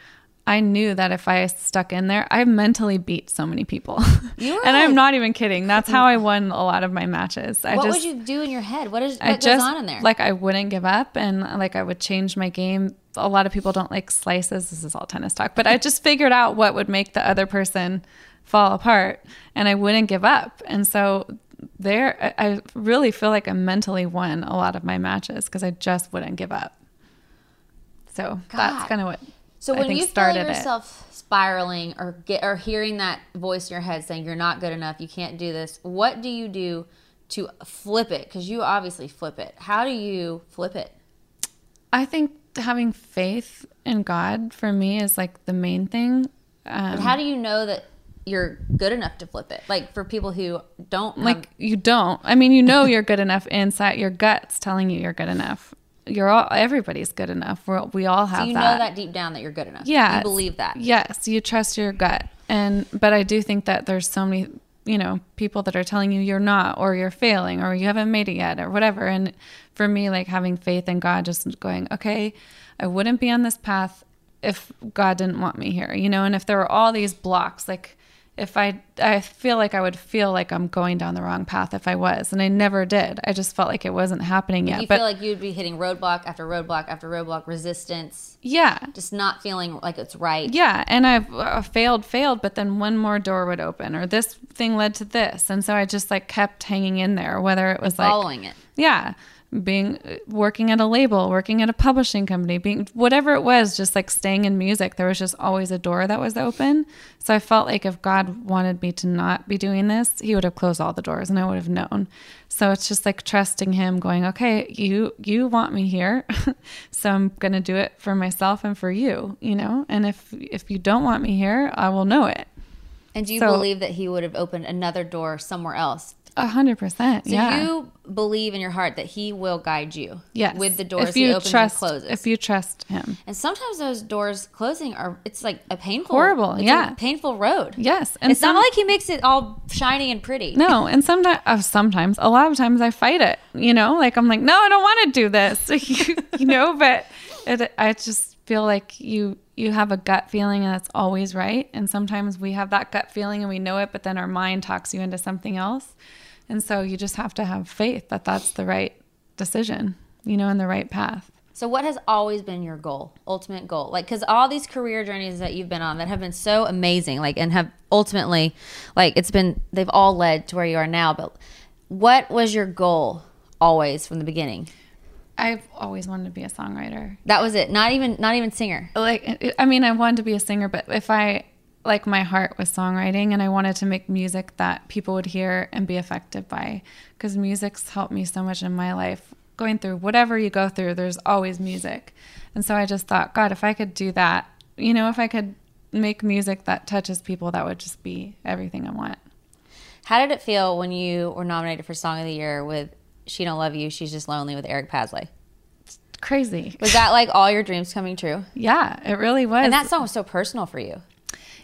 I knew that if I stuck in there, I mentally beat so many people. You were and I'm not even kidding. That's how I won a lot of my matches. I what just would you do in your head? What is what I goes just on in there? like I wouldn't give up and like I would change my game. A lot of people don't like slices. This is all tennis talk, but I just figured out what would make the other person fall apart and I wouldn't give up. And so there, I really feel like I mentally won a lot of my matches because I just wouldn't give up. So that's God. kind of what So I when think you feel started it. yourself spiraling or get or hearing that voice in your head saying you're not good enough, you can't do this, what do you do to flip it? Because you obviously flip it. How do you flip it? I think having faith in God for me is like the main thing. Um, But how do you know that you're good enough to flip it? Like for people who don't have- like you don't. I mean, you know you're good enough inside your guts telling you you're good enough. You're all everybody's good enough. We're, we all have so you that. know that deep down that you're good enough. Yeah. You believe that. Yes, you trust your gut. And but I do think that there's so many, you know, people that are telling you you're not or you're failing or you haven't made it yet or whatever. And for me like having faith in God just going, okay, I wouldn't be on this path if God didn't want me here, you know, and if there were all these blocks like if I I feel like I would feel like I'm going down the wrong path if I was, and I never did. I just felt like it wasn't happening yet. you but feel like you'd be hitting roadblock after roadblock after roadblock, resistance. Yeah. Just not feeling like it's right. Yeah, and I've uh, failed, failed, but then one more door would open, or this thing led to this, and so I just like kept hanging in there. Whether it was like Following it. yeah, being uh, working at a label, working at a publishing company, being whatever it was, just like staying in music. There was just always a door that was open. So I felt like if God wanted me to not be doing this, He would have closed all the doors, and I would have known. So it's just like trusting Him, going, okay, you you want me here, so I'm gonna do it for myself and for you, you know. And if if you don't want me here, I will know it. And do you So- believe that he would have opened another door somewhere else? A hundred percent. So Yeah. you believe in your heart that he will guide you. Yes. With the doors if you he opens trust, and closes. If you trust him. and sometimes those doors closing are it's like a painful Horrible, yeah. painful road. Yes. And it's some- not like he makes it all shiny and pretty. No, and sometimes, uh, sometimes, a lot of times, I fight it. You know, like I'm like, no, I don't want to do this. you, know, but it, I just feel like you you have a gut feeling and it's always right. And sometimes we have that gut feeling and we know it, but then our mind talks you into something else. And so you just have to have faith that that's the right decision. You know, in the right path. So what has always been your goal, ultimate goal? Like cuz all these career journeys that you've been on that have been so amazing like and have ultimately like it's been they've all led to where you are now, but what was your goal always from the beginning? I've always wanted to be a songwriter. That was it. Not even not even singer. like i mean i wanted to be a singer but if i like my heart was songwriting and i wanted to make music that people would hear and be affected by because music's helped me so much in my life going through whatever you go through there's always music and so i just thought god if i could do that you know if i could make music that touches people that would just be everything i want How did it feel when you were nominated for Song of the Year with She Don't Love You, She's Just Lonely with Eric Paslay? crazy Was that like all your dreams coming true? yeah it really was And that song was so personal for you.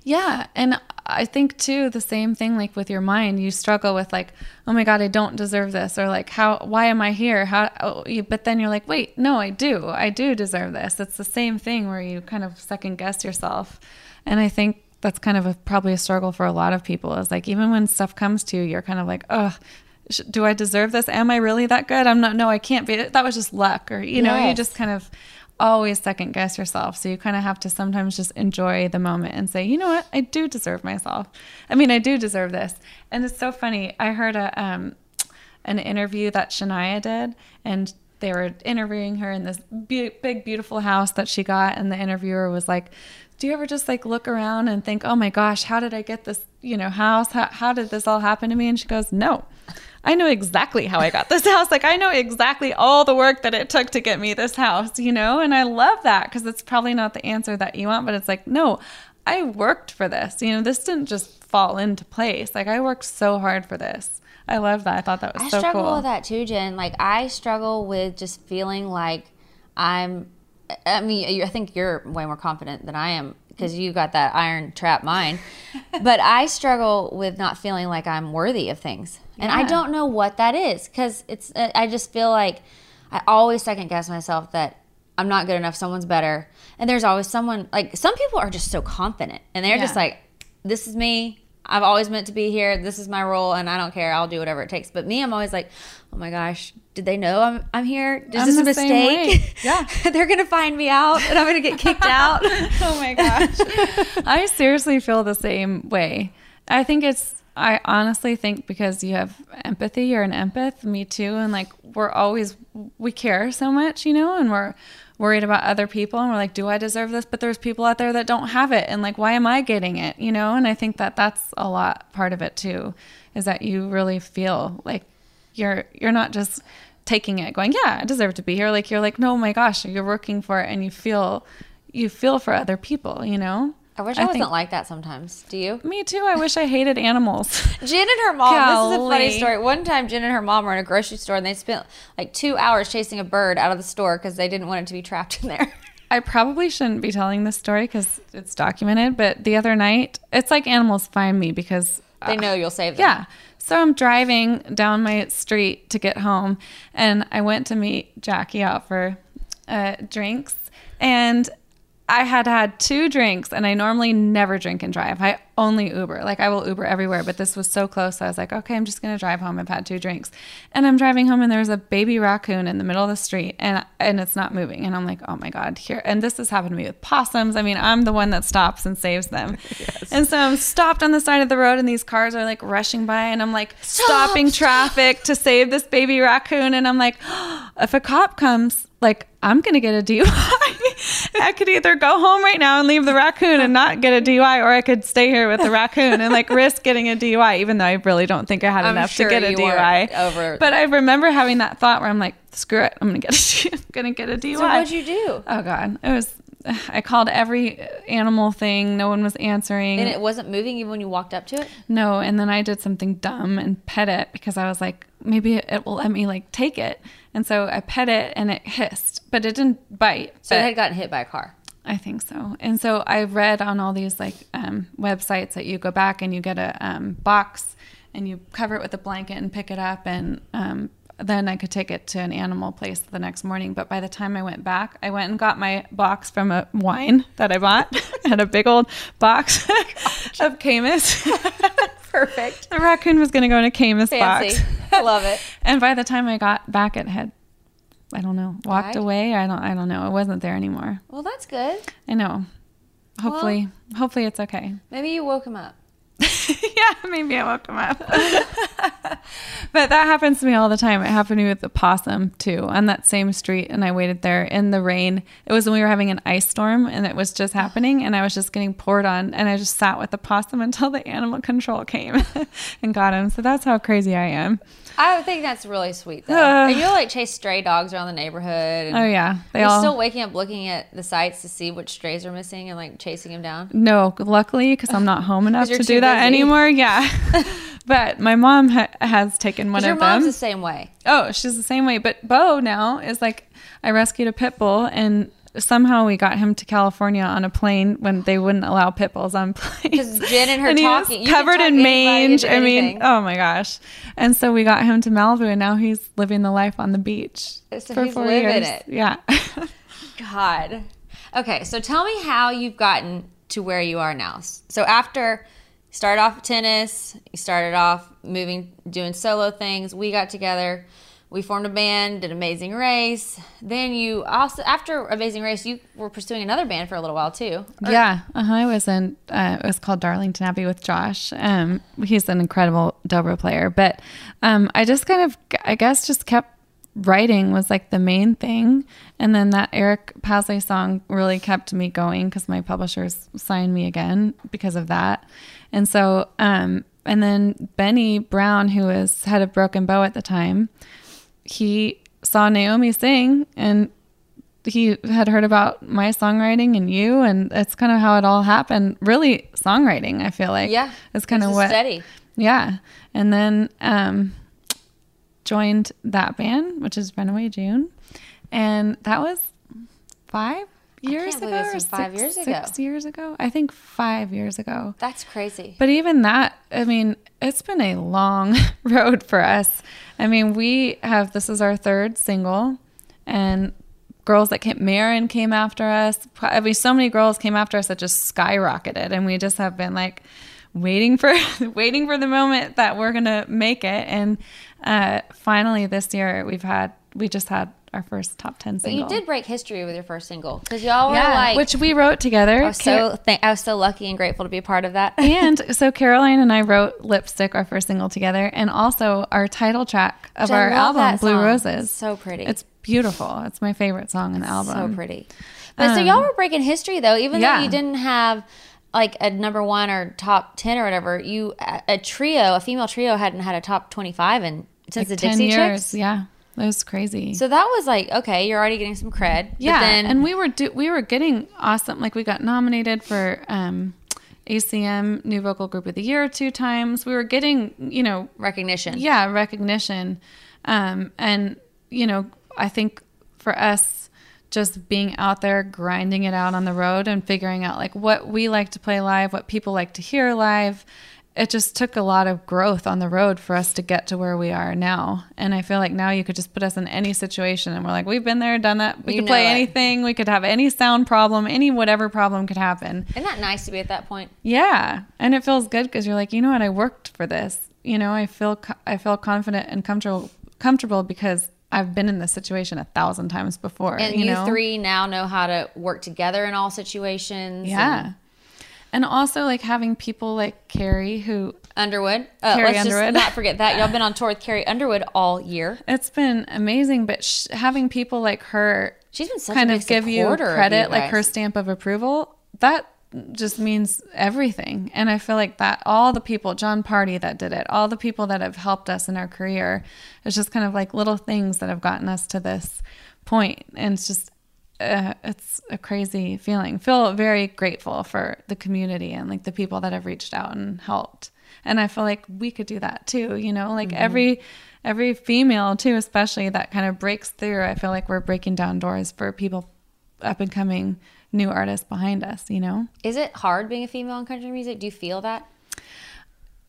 Yeah. And I think too, the same thing like with your mind, you struggle with like, oh my God, I don't deserve this. Or like, how, why am I here? How, oh, but then you're like, wait, no, I do. I do deserve this. It's the same thing where you kind of second guess yourself. And I think that's kind of a, probably a struggle for a lot of people is like, even when stuff comes to you, you're kind of like, oh, sh- do I deserve this? Am I really that good? I'm not, no, I can't be. That was just luck. Or, you know, you just kind of always second guess yourself. So you kind of have to sometimes just enjoy the moment and say, you know what, I do deserve myself. I mean, I do deserve this. And it's so funny. I heard a um, an interview that Shania did, and they were interviewing her in this be- big, beautiful house that she got, and the interviewer was like. Do you ever just like look around and think, oh my gosh, how did I get this, you know, house? How, how did this all happen to me? And she goes, no, I know exactly how I got this house. Like I know exactly all the work that it took to get me this house, you know? And I love that because it's probably not the answer that you want, but it's like, no, I worked for this. You know, this didn't just fall into place. Like I worked so hard for this. I love that. I thought that was I so struggle cool. with that too, Jen. Like I struggle with just feeling like I'm. I mean, I think you're way more confident than I am because you got that iron trap mind. but I struggle with not feeling like I'm worthy of things, and I don't know what that is because it's. uh, I just feel like I always second guess myself that I'm not good enough. Someone's better, and there's always someone. Like some people are just so confident, and they're just like, "This is me. I've always meant to be here. This is my role, and I don't care. I'll do whatever it takes." But me, I'm always like, "Oh my gosh, did they know I'm I'm here? Is I'm this a mistake? Yeah. they're gonna find me out, and I'm gonna get kicked out." oh my gosh. I seriously feel the same way. I think it's. I honestly think because you have empathy, you're an empath. Me too, and like we're always we care so much, you know, and we're worried about other people, and we're like, do I deserve this? But there's people out there that don't have it, and like, why am I getting it? You know, and I think that that's a lot part of it too, is that you really feel like you're you're not just taking it, going, yeah, I deserve to be here. Like you're like, no, my gosh, you're working for it, and you feel you feel for other people, you know. I wish I, wasn't think- like that sometimes. Do you? Me too. I wish I hated animals. Jen and her mom. This is a funny story. One time, Jen and her mom were in a grocery store and they spent like two hours chasing a bird out of the store because they didn't want it to be trapped in there. I probably shouldn't be telling this story because it's documented. But the other night, it's like animals find me because They know you'll save them. Yeah. So I'm driving down my street to get home, and I went to meet Jackie out for uh, drinks, and I had had two drinks, and I normally never drink and drive. I only Uber. Like I will Uber everywhere, but this was so close. I was like, okay, I'm just gonna drive home. I've had two drinks, and I'm driving home, and there's a baby raccoon in the middle of the street, and and it's not moving, and I'm like, oh my god, here. And this has happened to me with possums. I mean, I'm the one that stops and saves them, yes. and so I'm stopped on the side of the road, and these cars are like rushing by, and I'm like stopping traffic to save this baby raccoon, and I'm like, if a cop comes. Like I'm gonna get a DUI. I could either go home right now and leave the raccoon and not get a DUI, or I could stay here with the raccoon and like risk getting a DUI, even though I really don't think I had I'm enough sure to get a DUI. over- But I remember having that thought where I'm like, screw it, I'm gonna get a, I'm gonna get a DUI. So what'd you do? Oh god, it was. I called every animal thing. No one was answering. And it wasn't moving even when you walked up to it? No, and then I did something dumb and pet it because I was like, maybe it will let me like take it. And so I pet it and it hissed, but it didn't bite. So it had gotten hit by a car. I think so. And so I read on all these like um, websites that you go back and you get a um, box and you cover it with a blanket and pick it up and um, then I could take it to an animal place the next morning. But by the time I went back, I went and got my box from a wine that I bought. I had a big old box of Caymus. Perfect. The raccoon was going to go in a Caymus Fancy. box. Love it. And by the time I got back, it had, I don't know, walked Died? away. I don't, I don't know. It wasn't there anymore. Well, that's good. I know. Hopefully, hopefully it's okay. Maybe you woke him up. yeah, maybe I woke him up. but that happens to me all the time. It happened to me with the possum too, on that same street. And I waited there in the rain. It was when we were having an ice storm and it was just happening. And I was just getting poured on. And I just sat with the possum until the animal control came and got him. So that's how crazy I am. I think that's really sweet though. Uh. and you'll like chase stray dogs around the neighborhood. And Oh, yeah. They you're all- still waking up looking at the sites to see which strays are missing and like chasing them down. No, luckily, because I'm not home enough to do that busy. anymore. Yeah. but my mom ha- has taken one of your mom's them. the same way. Oh, she's the same way. But Bo now is like, I rescued a pit bull and somehow we got him to California on a plane when they wouldn't allow pit bulls on planes. Because Jen and her and talking, covered talk in mange. I mean, oh my gosh. And so we got him to Malibu and now he's living the life on the beach So for he's four living years. it. Yeah. God. Okay, so tell me how you've gotten to where you are now. So after started off tennis, you started off moving, doing solo things. We got together, we formed a band, did Amazing Race. Then you also, after Amazing Race, you were pursuing another band for a little while too. Or- Yeah, uh-huh. I was in. Uh, it was called Darlington Abbey with Josh. Um, he's an incredible dobro player, but um, I just kind of, I guess, just kept writing was like the main thing, and then that Eric Paslay song really kept me going because my publishers signed me again because of that, and so, um, and then Benny Brown, who was head of Broken Bow at the time, he saw Naomi sing and he had heard about my songwriting and you and that's kind of how it all happened. Really songwriting i feel like Yeah, it's kind of what steady. yeah. And then um joined that band which is runaway june. And that was five years ago or five six- years ago. six years ago i think five years ago That's crazy. but even that, I mean, it's been a long road for us. I mean, we have this is our third single, and girls that came, Maren came after us. I mean, so many girls came after us that just skyrocketed, and we just have been like waiting for waiting for the moment that we're gonna make it. And uh, finally, this year we've had we just had our first top ten But single. you did break history with your first single because y'all were Yeah, like, which we wrote together. I was so th- I was so lucky and grateful to be a part of that. and so Caroline and I wrote Lipstick, our first single together, and also our title track of Which our album, Blue. Roses. So pretty. It's beautiful. It's my favorite song in the album. So pretty. But so Um, y'all were breaking history though, even though you didn't have like a number one or top ten or whatever. You a, a trio, a female trio, hadn't had a top twenty five in since Like the 10 Dixie years. Chicks. Yeah. It was crazy. So that was like okay, you're already getting some cred. but yeah, then, and we were do- we were getting awesome. Like we got nominated for um, ACM New Vocal Group of the Year two times. We were getting you know recognition. Yeah, recognition, um, and you know I think for us just being out there grinding it out on the road and figuring out like what we like to play live, what people like to hear live. It just took a lot of growth on the road for us to get to where we are now. And I feel like now you could just put us in any situation and we're like, we've been there, done that. We You could play it. anything. We could have any sound problem, any whatever problem could happen. Isn't that nice to be at that point? Yeah, and it feels good because you're like, you know what, I worked for this. You know, I feel I feel confident and comfortable comfortable because I've been in this situation a thousand times before. And you you, know? three now know how to work together in all situations. yeah, and- and also like having people like Carrie who Underwood. Uh, Carrie let's Underwood. just not forget that. Y'all been on tour with Carrie Underwood all year. It's been amazing, but sh- having people like her, she's been such kind a of give you credit, you like her stamp of approval. That just means everything, and I feel like that all the people, Jon Pardi that did it, all the people that have helped us in our career, it's just kind of like little things that have gotten us to this point, and it's just. Uh, it's a crazy feeling. Feel very grateful for the community and like the people that have reached out and helped. And I feel like we could do that too, you know, like Mhm. every every female too, especially that kind of breaks through. I feel like we're breaking down doors for people up and coming new artists behind us, you know. Is it hard being a female in country music? Do you feel that?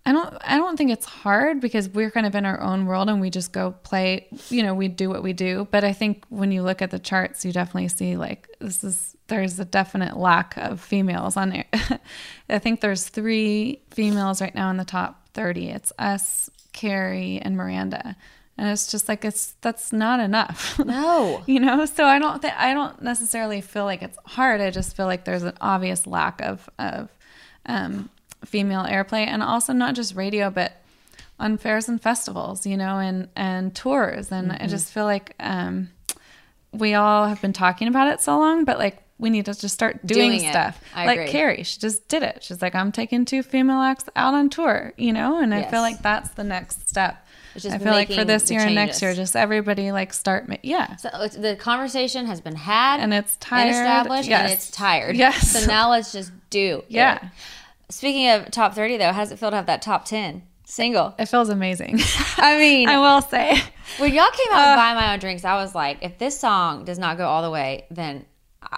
I don't I don't think it's hard because we're kind of in our own world and we just go play, you know, we do what we do. But I think when you look at the charts, you definitely see like this is there's a definite lack of females on there. I think there's three females right now in the top 30. It's us, Carrie, and Miranda. And it's just like it's that's not enough. No. you know, so I don't think I don't necessarily feel like it's hard. I just feel like there's an obvious lack of of um, female airplay, and also not just radio, but on fairs and festivals, you know, and and tours. And I Mhm. just feel like um, we all have been talking about it so long, but like we need to just start doing, Doing stuff. I like agree. Carrie, she just did it. She's like, I'm taking two female acts out on tour, you know, and I feel like that's the next step. I feel like for this year and next year, just everybody like start, ma- yeah. So it's, the conversation has been had And it's tired. and established, and it's tired. Yes. So now let's just do. Yeah. it. Speaking of top thirty, though, how does it feel to have that top ten single? It feels amazing. I mean, I will say. when y'all came out Uh, with "Buy My Own Drinks," I was like, if this song does not go all the way, then I,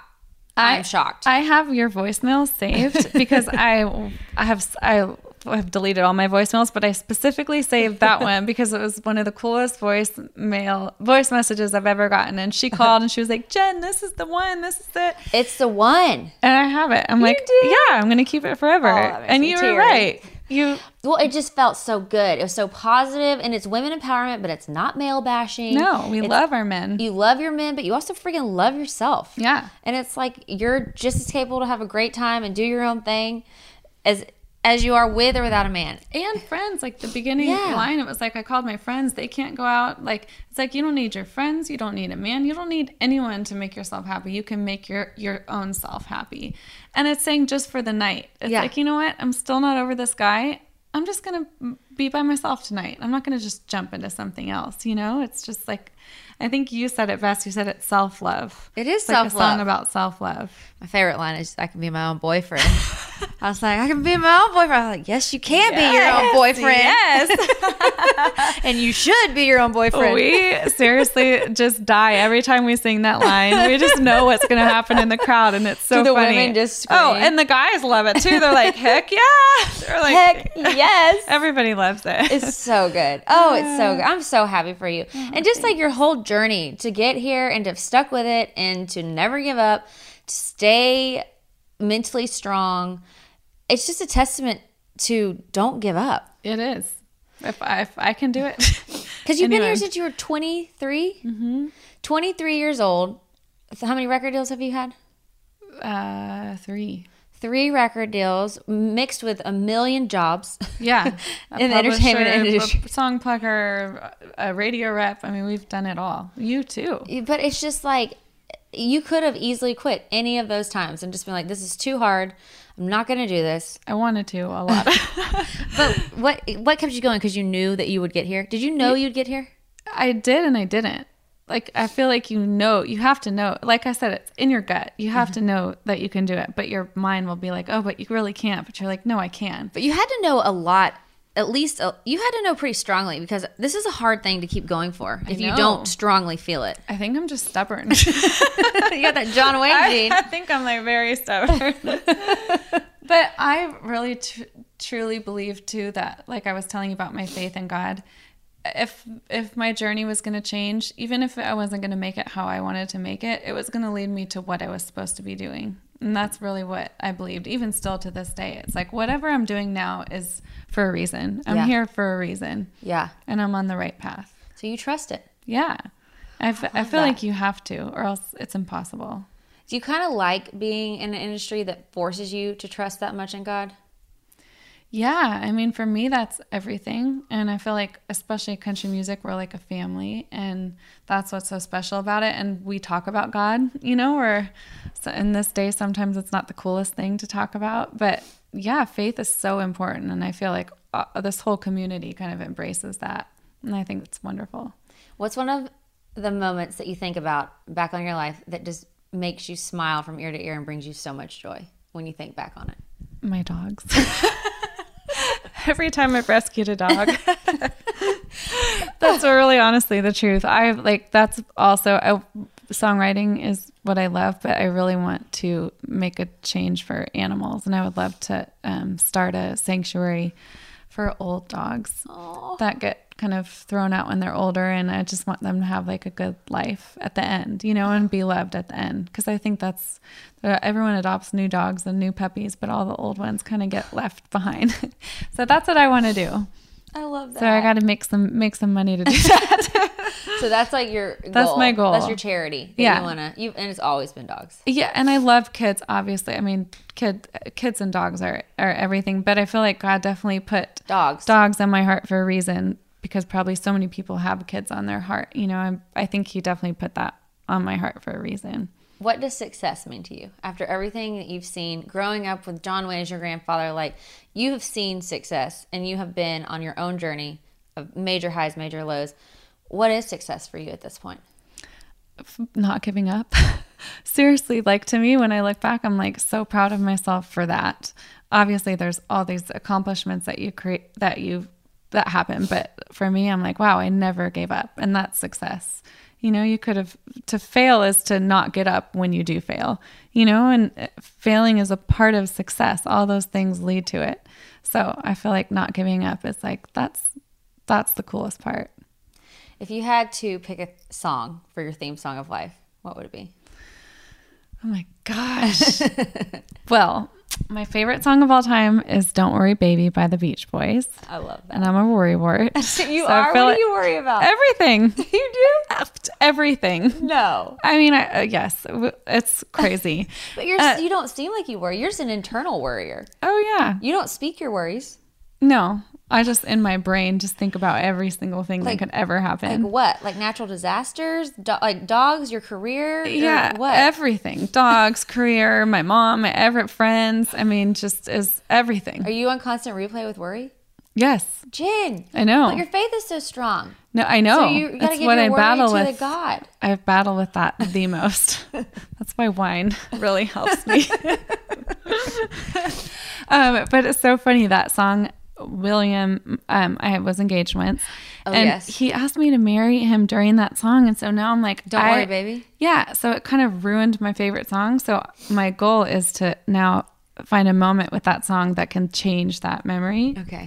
I'm shocked. I have your voicemail saved because I I have I have deleted all my voicemails, but I specifically saved that one because it was one of the coolest voicemail voice messages I've ever gotten. And she called and she was like, "Jen, this is the one. This is it. It's the one." And I have it. I'm like, yeah, I'm gonna keep it forever. Oh, and you were right. You Well, it just felt so good. It was so positive, and it's women empowerment, but it's not male bashing. No, we It's- love our men. You love your men, but you also freaking love yourself. Yeah. And it's like you're just as capable to have a great time and do your own thing as as you are with or without a man. and friends like the beginning Yeah. line it was like i called my friends. They can't go out. Like it's like you don't need your friends. You don't need a man. You don't need anyone to make yourself happy. You can make your your own self happy. And it's saying just for the night. It's Yeah. like you know what? I'm still not over this guy. I'm just gonna be by myself tonight. I'm not gonna just jump into something else you know? It's just like i think you said it best. You said it's self-love. It is It's like a self-love. song about self-love My favorite line is I can be my own boyfriend. I was like, I can be my own boyfriend. I was like, yes, you can be your own boyfriend. yes. and you should be your own boyfriend. We seriously just die every time we sing that line. We just know what's going to happen in the crowd, and it's so Do the funny. women just oh, scream. oh, and the guys love it too. They're like, "Heck yeah!" They're like, Heck yes. Everybody loves it. It's so good. Oh, it's so good. I'm so happy for you. Oh, and just like your whole journey to get here and to have stuck with it and to never give up, stay mentally strong. It's just a testament to don't give up. It is. If I, if I can do it, Because you've been here since you were 23? Mm-hmm. 23 years old. So how many record deals have you had? Uh, three. Three record deals mixed with a million jobs. Yeah. in the entertainment industry. a song plucker, a radio rep. I mean, we've done it all. You too. But it's just like you could have easily quit any of those times and just been like, "This is too hard. I'm not going to do this." I wanted to a lot. but what what kept you going? Because you knew that you would get here. Did you know you'd get here? I did and I didn't. Like I feel like you know, you have to know. Like I said, it's in your gut. You have mm-hmm. to know that you can do it, but your mind will be like, "Oh, but you really can't." But you're like, "No, I can." But you had to know a lot. At least uh, you had to know pretty strongly because this is a hard thing to keep going for if you don't strongly feel it. I think I'm just stubborn. you got that John Wayne I, gene. I think I'm like very stubborn. but I really tr- truly believe too that, like I was telling you about my faith in God, if if my journey was going to change, even if I wasn't going to make it how I wanted to make it, it was going to lead me to what I was supposed to be doing. And that's really what I believed, even still to this day. It's like whatever I'm doing now is for a reason. I'm Yeah. here for a reason. Yeah. And I'm on the right path. So you trust it. Yeah. I, f- I love feel that. like you have to, or else it's impossible. Do you kind of like being in an industry that forces you to trust that much in God? Yeah, I mean, for me, that's everything. And I feel like, especially country music, we're like a family. And that's what's so special about it. And we talk about God, you know, or so in this day, sometimes it's not the coolest thing to talk about. But yeah, faith is so important. And I feel like uh, this whole community kind of embraces that. And I think it's wonderful. What's one of the moments that you think about back on your life that just makes you smile from ear to ear and brings you so much joy when you think back on it? My dogs. Every time I've rescued a dog. that's really honestly the truth. I like that's also I, songwriting is what I love, but I really want to make a change for animals, and I would love to um, start a sanctuary for old dogs that get kind of thrown out when they're older, and I just want them to have like a good life at the end, you know, and be loved at the end because I think that's uh, everyone adopts new dogs and new puppies, but all the old ones kind of get left behind. so that's what I want to do. I love that. So I got to make some make some money to do that. So that's like your goal. That's my goal. That's your charity. Yeah. You wanna you and it's always been dogs. yeah, and I love kids. Obviously, I mean, kid kids and dogs are are everything. But I feel like God definitely put dogs dogs on my heart for a reason because probably so many people have kids on their heart. You know, I I think He definitely put that on my heart for a reason. What does success mean to you after everything that you've seen growing up with John Wayne as your grandfather? Like you have seen success and you have been on your own journey of major highs, major lows. What is success for you at this point? not giving up. Seriously, like to me, when I look back, I'm like so proud of myself for that. Obviously, there's all these accomplishments that you create that you that happened. but for me, I'm like, wow, I never gave up, and that's success. You know, you could have to fail is to not get up when you do fail. You know, and uh, failing is a part of success. All those things lead to it. So I feel like not giving up is like that's that's the coolest part. If you had to pick a song for your theme song of life, what would it be? Oh my gosh. well, my favorite song of all time is Don't Worry Baby by the Beach Boys. I love that. And I'm a worry wart. you So are. What like- do you worry about? Everything. you do? Everything. No. I mean, I, uh, yes, it's crazy. But you're Uh, you don't seem like you worry. You're just an internal worrier. oh, yeah. You don't speak your worries. No, I just, in my brain, just think about every single thing Like- that could ever happen. Like what? Like natural disasters? Do- like dogs? Your career? Yeah, What? everything. Dogs, career, my mom, my ever friends. I mean, just is everything. Are you on constant replay with worry? Yes. Jen. I know. But your faith is so strong. No, I know. So you, That's what I battle to with. the God. I battle with that the most. That's why wine really helps me. um, but it's so funny that song. William, um, I was engaged once, Oh, and yes. he asked me to marry him during that song, and so now I'm like, Don't I- worry, baby. Yeah, so it kind of ruined my favorite song. So my goal is to now find a moment with that song that can change that memory. Okay.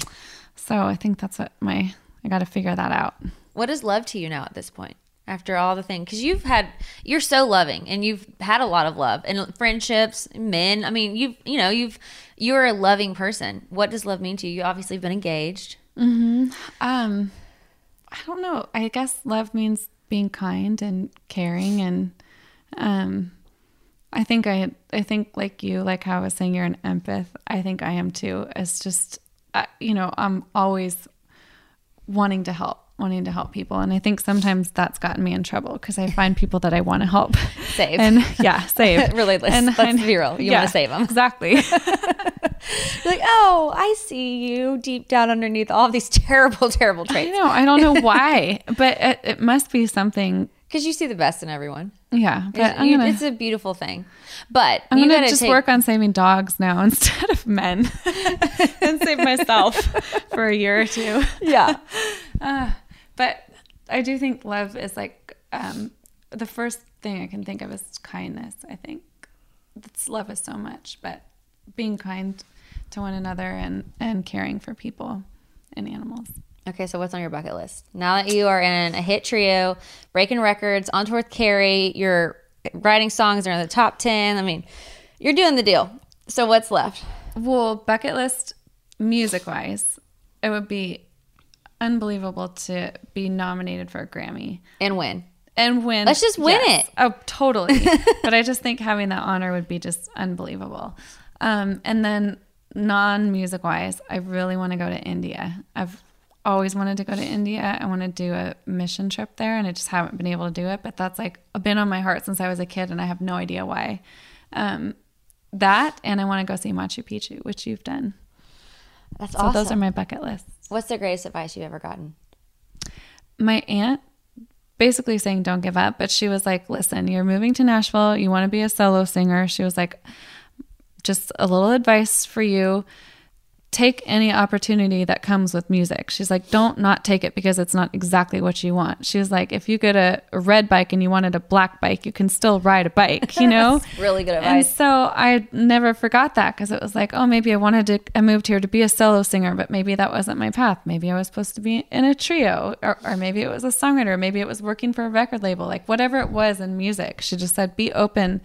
So I think that's what my I got to figure that out. What is love to you now at this point? After all the things, because you've had, you're so loving, and you've had a lot of love and friendships, men. I mean, you've, you know, you've, you're a loving person. What does love mean to you? You obviously have been engaged. Mm-hmm. Um, I don't know. I guess love means being kind and caring and um I think I I think like you like how I was saying you're an empath. I think I am too. It's just uh, you know, I'm always wanting to help wanting to help people and i think sometimes that's gotten me in trouble because i find people that i want to help Save. and yeah save Really, let's- and let's I- be real. You wanna save 'em. exactly You're like, oh, I see you deep down underneath all these terrible, terrible i traits. know i don't know why but it, it must be something Because you see the best in everyone. yeah but It's, you- gonna it's a beautiful thing. But I'm gonna just take, work on saving dogs now instead of men, and save myself for a year or two. Yeah. Uh, but I do think love is like um, the first thing I can think of is kindness. I think that's love is so much, but being kind to one another and and caring for people and animals. Okay, so what's on your bucket list? Now that you are in a hit trio, breaking records, on tour with Carrie, you're writing songs are in the top 10. I mean, you're doing the deal. So what's left? Well, bucket list music wise, it would be unbelievable to be nominated for a Grammy and win. And win. Let's just win Yes. it. Oh, totally. but I just think having that honor would be just unbelievable. Um, and then non music wise, I really want to go to India. I've always wanted to go to India. I want to do a mission trip there and I just haven't been able to do it. But that's like been on my heart since I was a kid and I have no idea why. Um, that and I want to go see Machu Picchu, which you've done. That's so those are my bucket lists. What's the greatest advice you've ever gotten? my aunt basically saying don't give up but she was like listen you're moving to nashville. You want to be a solo singer. She was like just a little advice for you take any opportunity that comes with music she's like don't not take it because it's not exactly what you want she was like if you get a, a red bike and you wanted a black bike you can still ride a bike you know really good and advice. so I never forgot that because it was like, oh, maybe I wanted to, I moved here to be a solo singer, but maybe that wasn't my path. Maybe I was supposed to be in a trio, or, or maybe it was a songwriter, maybe it was working for a record label, like whatever it was in music. She just said, be open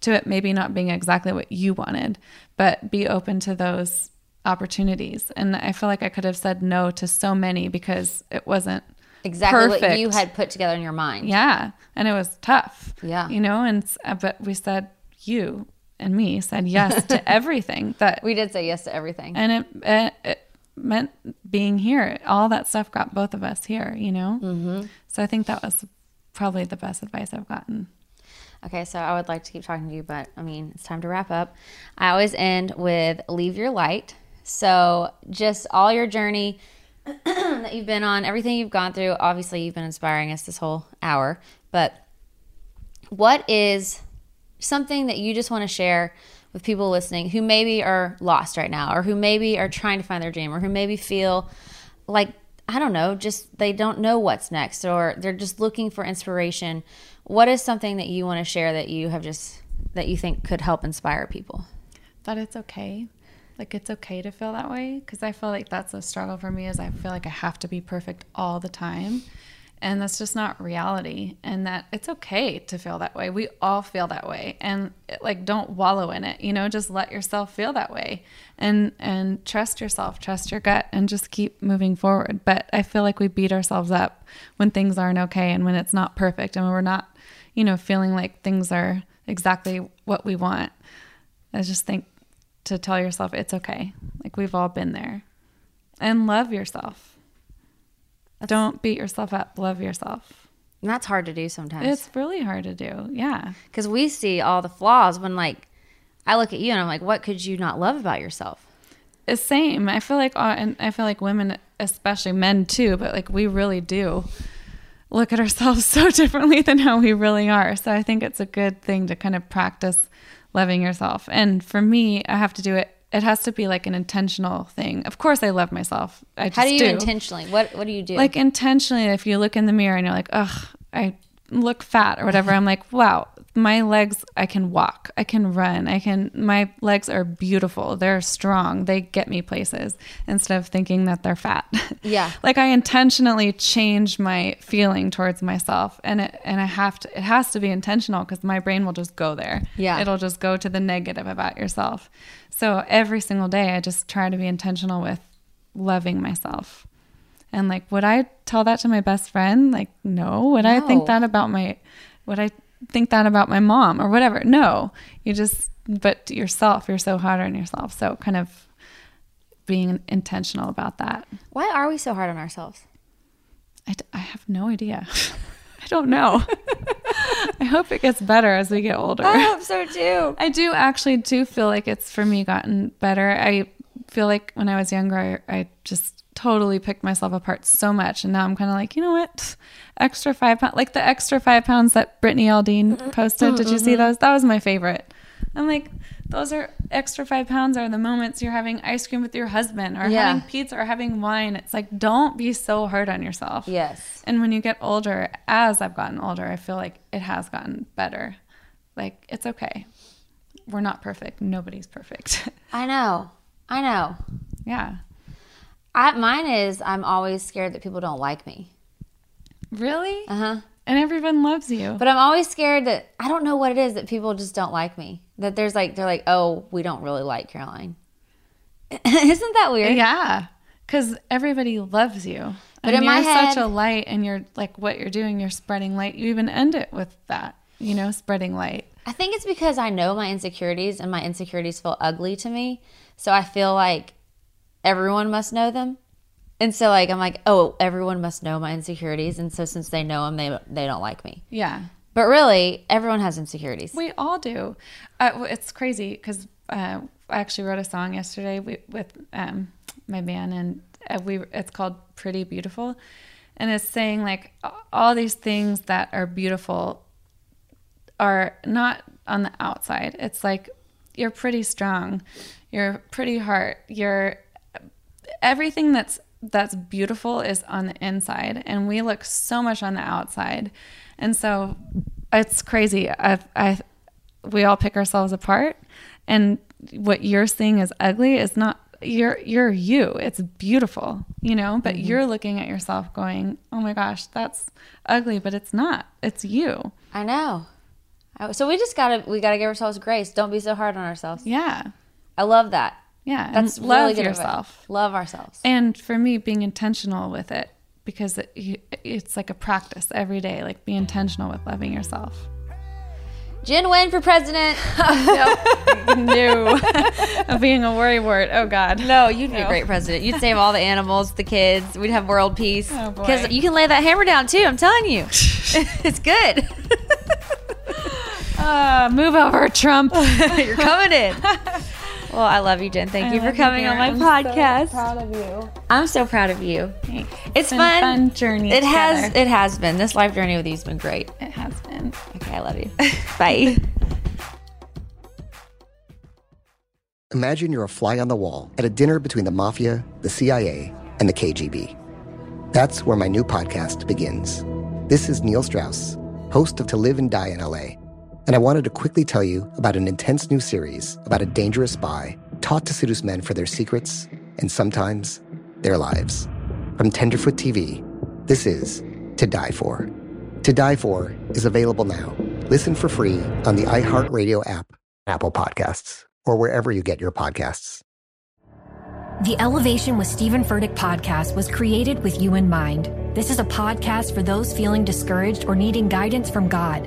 to it, maybe not being exactly what you wanted, but be open to those opportunities. And I feel like I could have said no to so many because it wasn't Exactly what you had put together in your mind. Yeah, and it was tough. Yeah. you know, and uh, but we said you and me said yes to everything that we did say yes to everything, and it, it, it meant being here. All that stuff got both of us here. You know, mm-hmm. so I think that was probably the best advice I've gotten. Okay, so I would like to keep talking to you, but I mean, it's time to wrap up. I always end with leave your light. So, just all your journey that you've been on, everything you've gone through. Obviously, you've been inspiring us this whole hour, but what is something that you just want to share with people listening who maybe are lost right now or who maybe are trying to find their dream or who maybe feel like I don't know, just they don't know what's next or they're just looking for inspiration. What is something that you want to share that you have just that you think could help inspire people? That it's okay. Like it's okay to feel that way because I feel like that's a struggle for me is I feel like I have to be perfect all the time. And that's just not reality and that it's okay to feel that way. We all feel that way and like don't wallow in it, you know, just let yourself feel that way and and trust yourself, trust your gut and just keep moving forward. But I feel like we beat ourselves up when things aren't okay and when it's not perfect and when we're not, you know, feeling like things are exactly what we want. I just think to tell yourself it's okay. Like we've all been there. And love yourself. Don't beat yourself up. Love yourself. And that's hard to do sometimes. It's really hard to do. Yeah. Because we see all the flaws when, like, I look at you and I'm like, what could you not love about yourself? It's same. I feel like, uh, and I feel like women, especially men too, but like we really do look at ourselves so differently than how we really are. So I think it's a good thing to kind of practice loving yourself. And for me, I have to do it. It has to be like an intentional thing. Of course, I love myself. I just How do you do. intentionally? What What do you do? Like intentionally, if you look in the mirror and you're like, ugh, I look fat or whatever, I'm like, wow, my legs, I can walk, I can run, I can, my legs are beautiful. They're strong. They get me places instead of thinking that they're fat. Yeah. like I intentionally change my feeling towards myself and it, and I have to, it has to be intentional because my brain will just go there. Yeah. It'll just go to the negative about yourself. So every single day, I just try to be intentional with loving myself And like, would I tell that to my best friend? Like, no. Would I think that about my, would I think that about my mom or whatever? No. You just, but yourself, you're so hard on yourself. So kind of being intentional about that. Why are we so hard on ourselves? I, d- I have no idea. I don't know. I hope it gets better as we get older. I hope so too. I do actually do feel like it's for me gotten better. I feel like when I was younger, I, I just totally picked myself apart so much, and now I'm kind of like, you know what? Extra five pounds, like the extra five pounds that Brittany Aldean posted. Did you see those? That was my favorite. I'm like, those are extra five pounds are the moments you're having ice cream with your husband or Yeah. having pizza or having wine. It's like, don't be so hard on yourself. Yes. And when you get older, as I've gotten older, I feel like it has gotten better. Like, it's okay. We're not perfect. Nobody's perfect. I know. I know. Yeah. I, mine is I'm always scared that people don't like me. Really? Uh huh. And everyone loves you. But I'm always scared that I don't know what it is that people just don't like me. That there's like they're like, oh, we don't really like Caroline. Isn't that weird? Yeah. Because everybody loves you. But and in you're my such a light, and you're like what you're doing, you're spreading light. You even end it with that, you know, spreading light. I think it's because I know my insecurities and my insecurities feel ugly to me. So I feel like everyone must know them. And so like I'm like, oh, everyone must know my insecurities and so since they know them, they they don't like me. Yeah. But really, everyone has insecurities. We all do. Uh, it's crazy because uh, I actually wrote a song yesterday wi- with um, my band, and uh, we it's called "Pretty Beautiful," and it's saying like all these things that are beautiful are not on the outside. It's like you're pretty strong, you're pretty heart, you're everything that's that's beautiful is on the inside and we look so much on the outside and so it's crazy i i we all pick ourselves apart and what you're seeing as ugly is not you're you're you it's beautiful you know but Mhm. you're looking at yourself going oh my gosh that's ugly but it's not it's you I know. So we just gotta we gotta give ourselves grace. Don't be so hard on ourselves. Yeah. I love that. Yeah That's and really love good advice. yourself Love ourselves. and for me being intentional with it because it, it's like a practice every day like be intentional with loving yourself Jen Wayne for president. no of being a worrywart oh god No, you'd be a great president. You'd save all the animals, the kids. We'd have world peace. Oh. Because you can lay that hammer down too. I'm telling you, it's good. uh, move over trump You're coming in. Well, I love you, Jen. Thank I you for love you, coming on my dear. I'm so podcast. proud of you I'm so proud of you. It's been fun. a fun journey It has. It has been. This life journey with you's been great. it has been Okay, I love you. Bye. Imagine you're a fly on the wall at a dinner between the mafia, the CIA, and the KGB. That's where my new podcast begins. This is Neil Strauss, host of To Live and Die in LA, and I wanted to quickly tell you about an intense new series about a dangerous spy taught to seduce men for their secrets and sometimes their lives. From Tenderfoot TV, this is To Die For. To Die For is available now. Listen for free on the iHeartRadio app, Apple Podcasts, or wherever you get your podcasts. The Elevation with Stephen Furtick podcast was created with you in mind. This is a podcast for those feeling discouraged or needing guidance from God.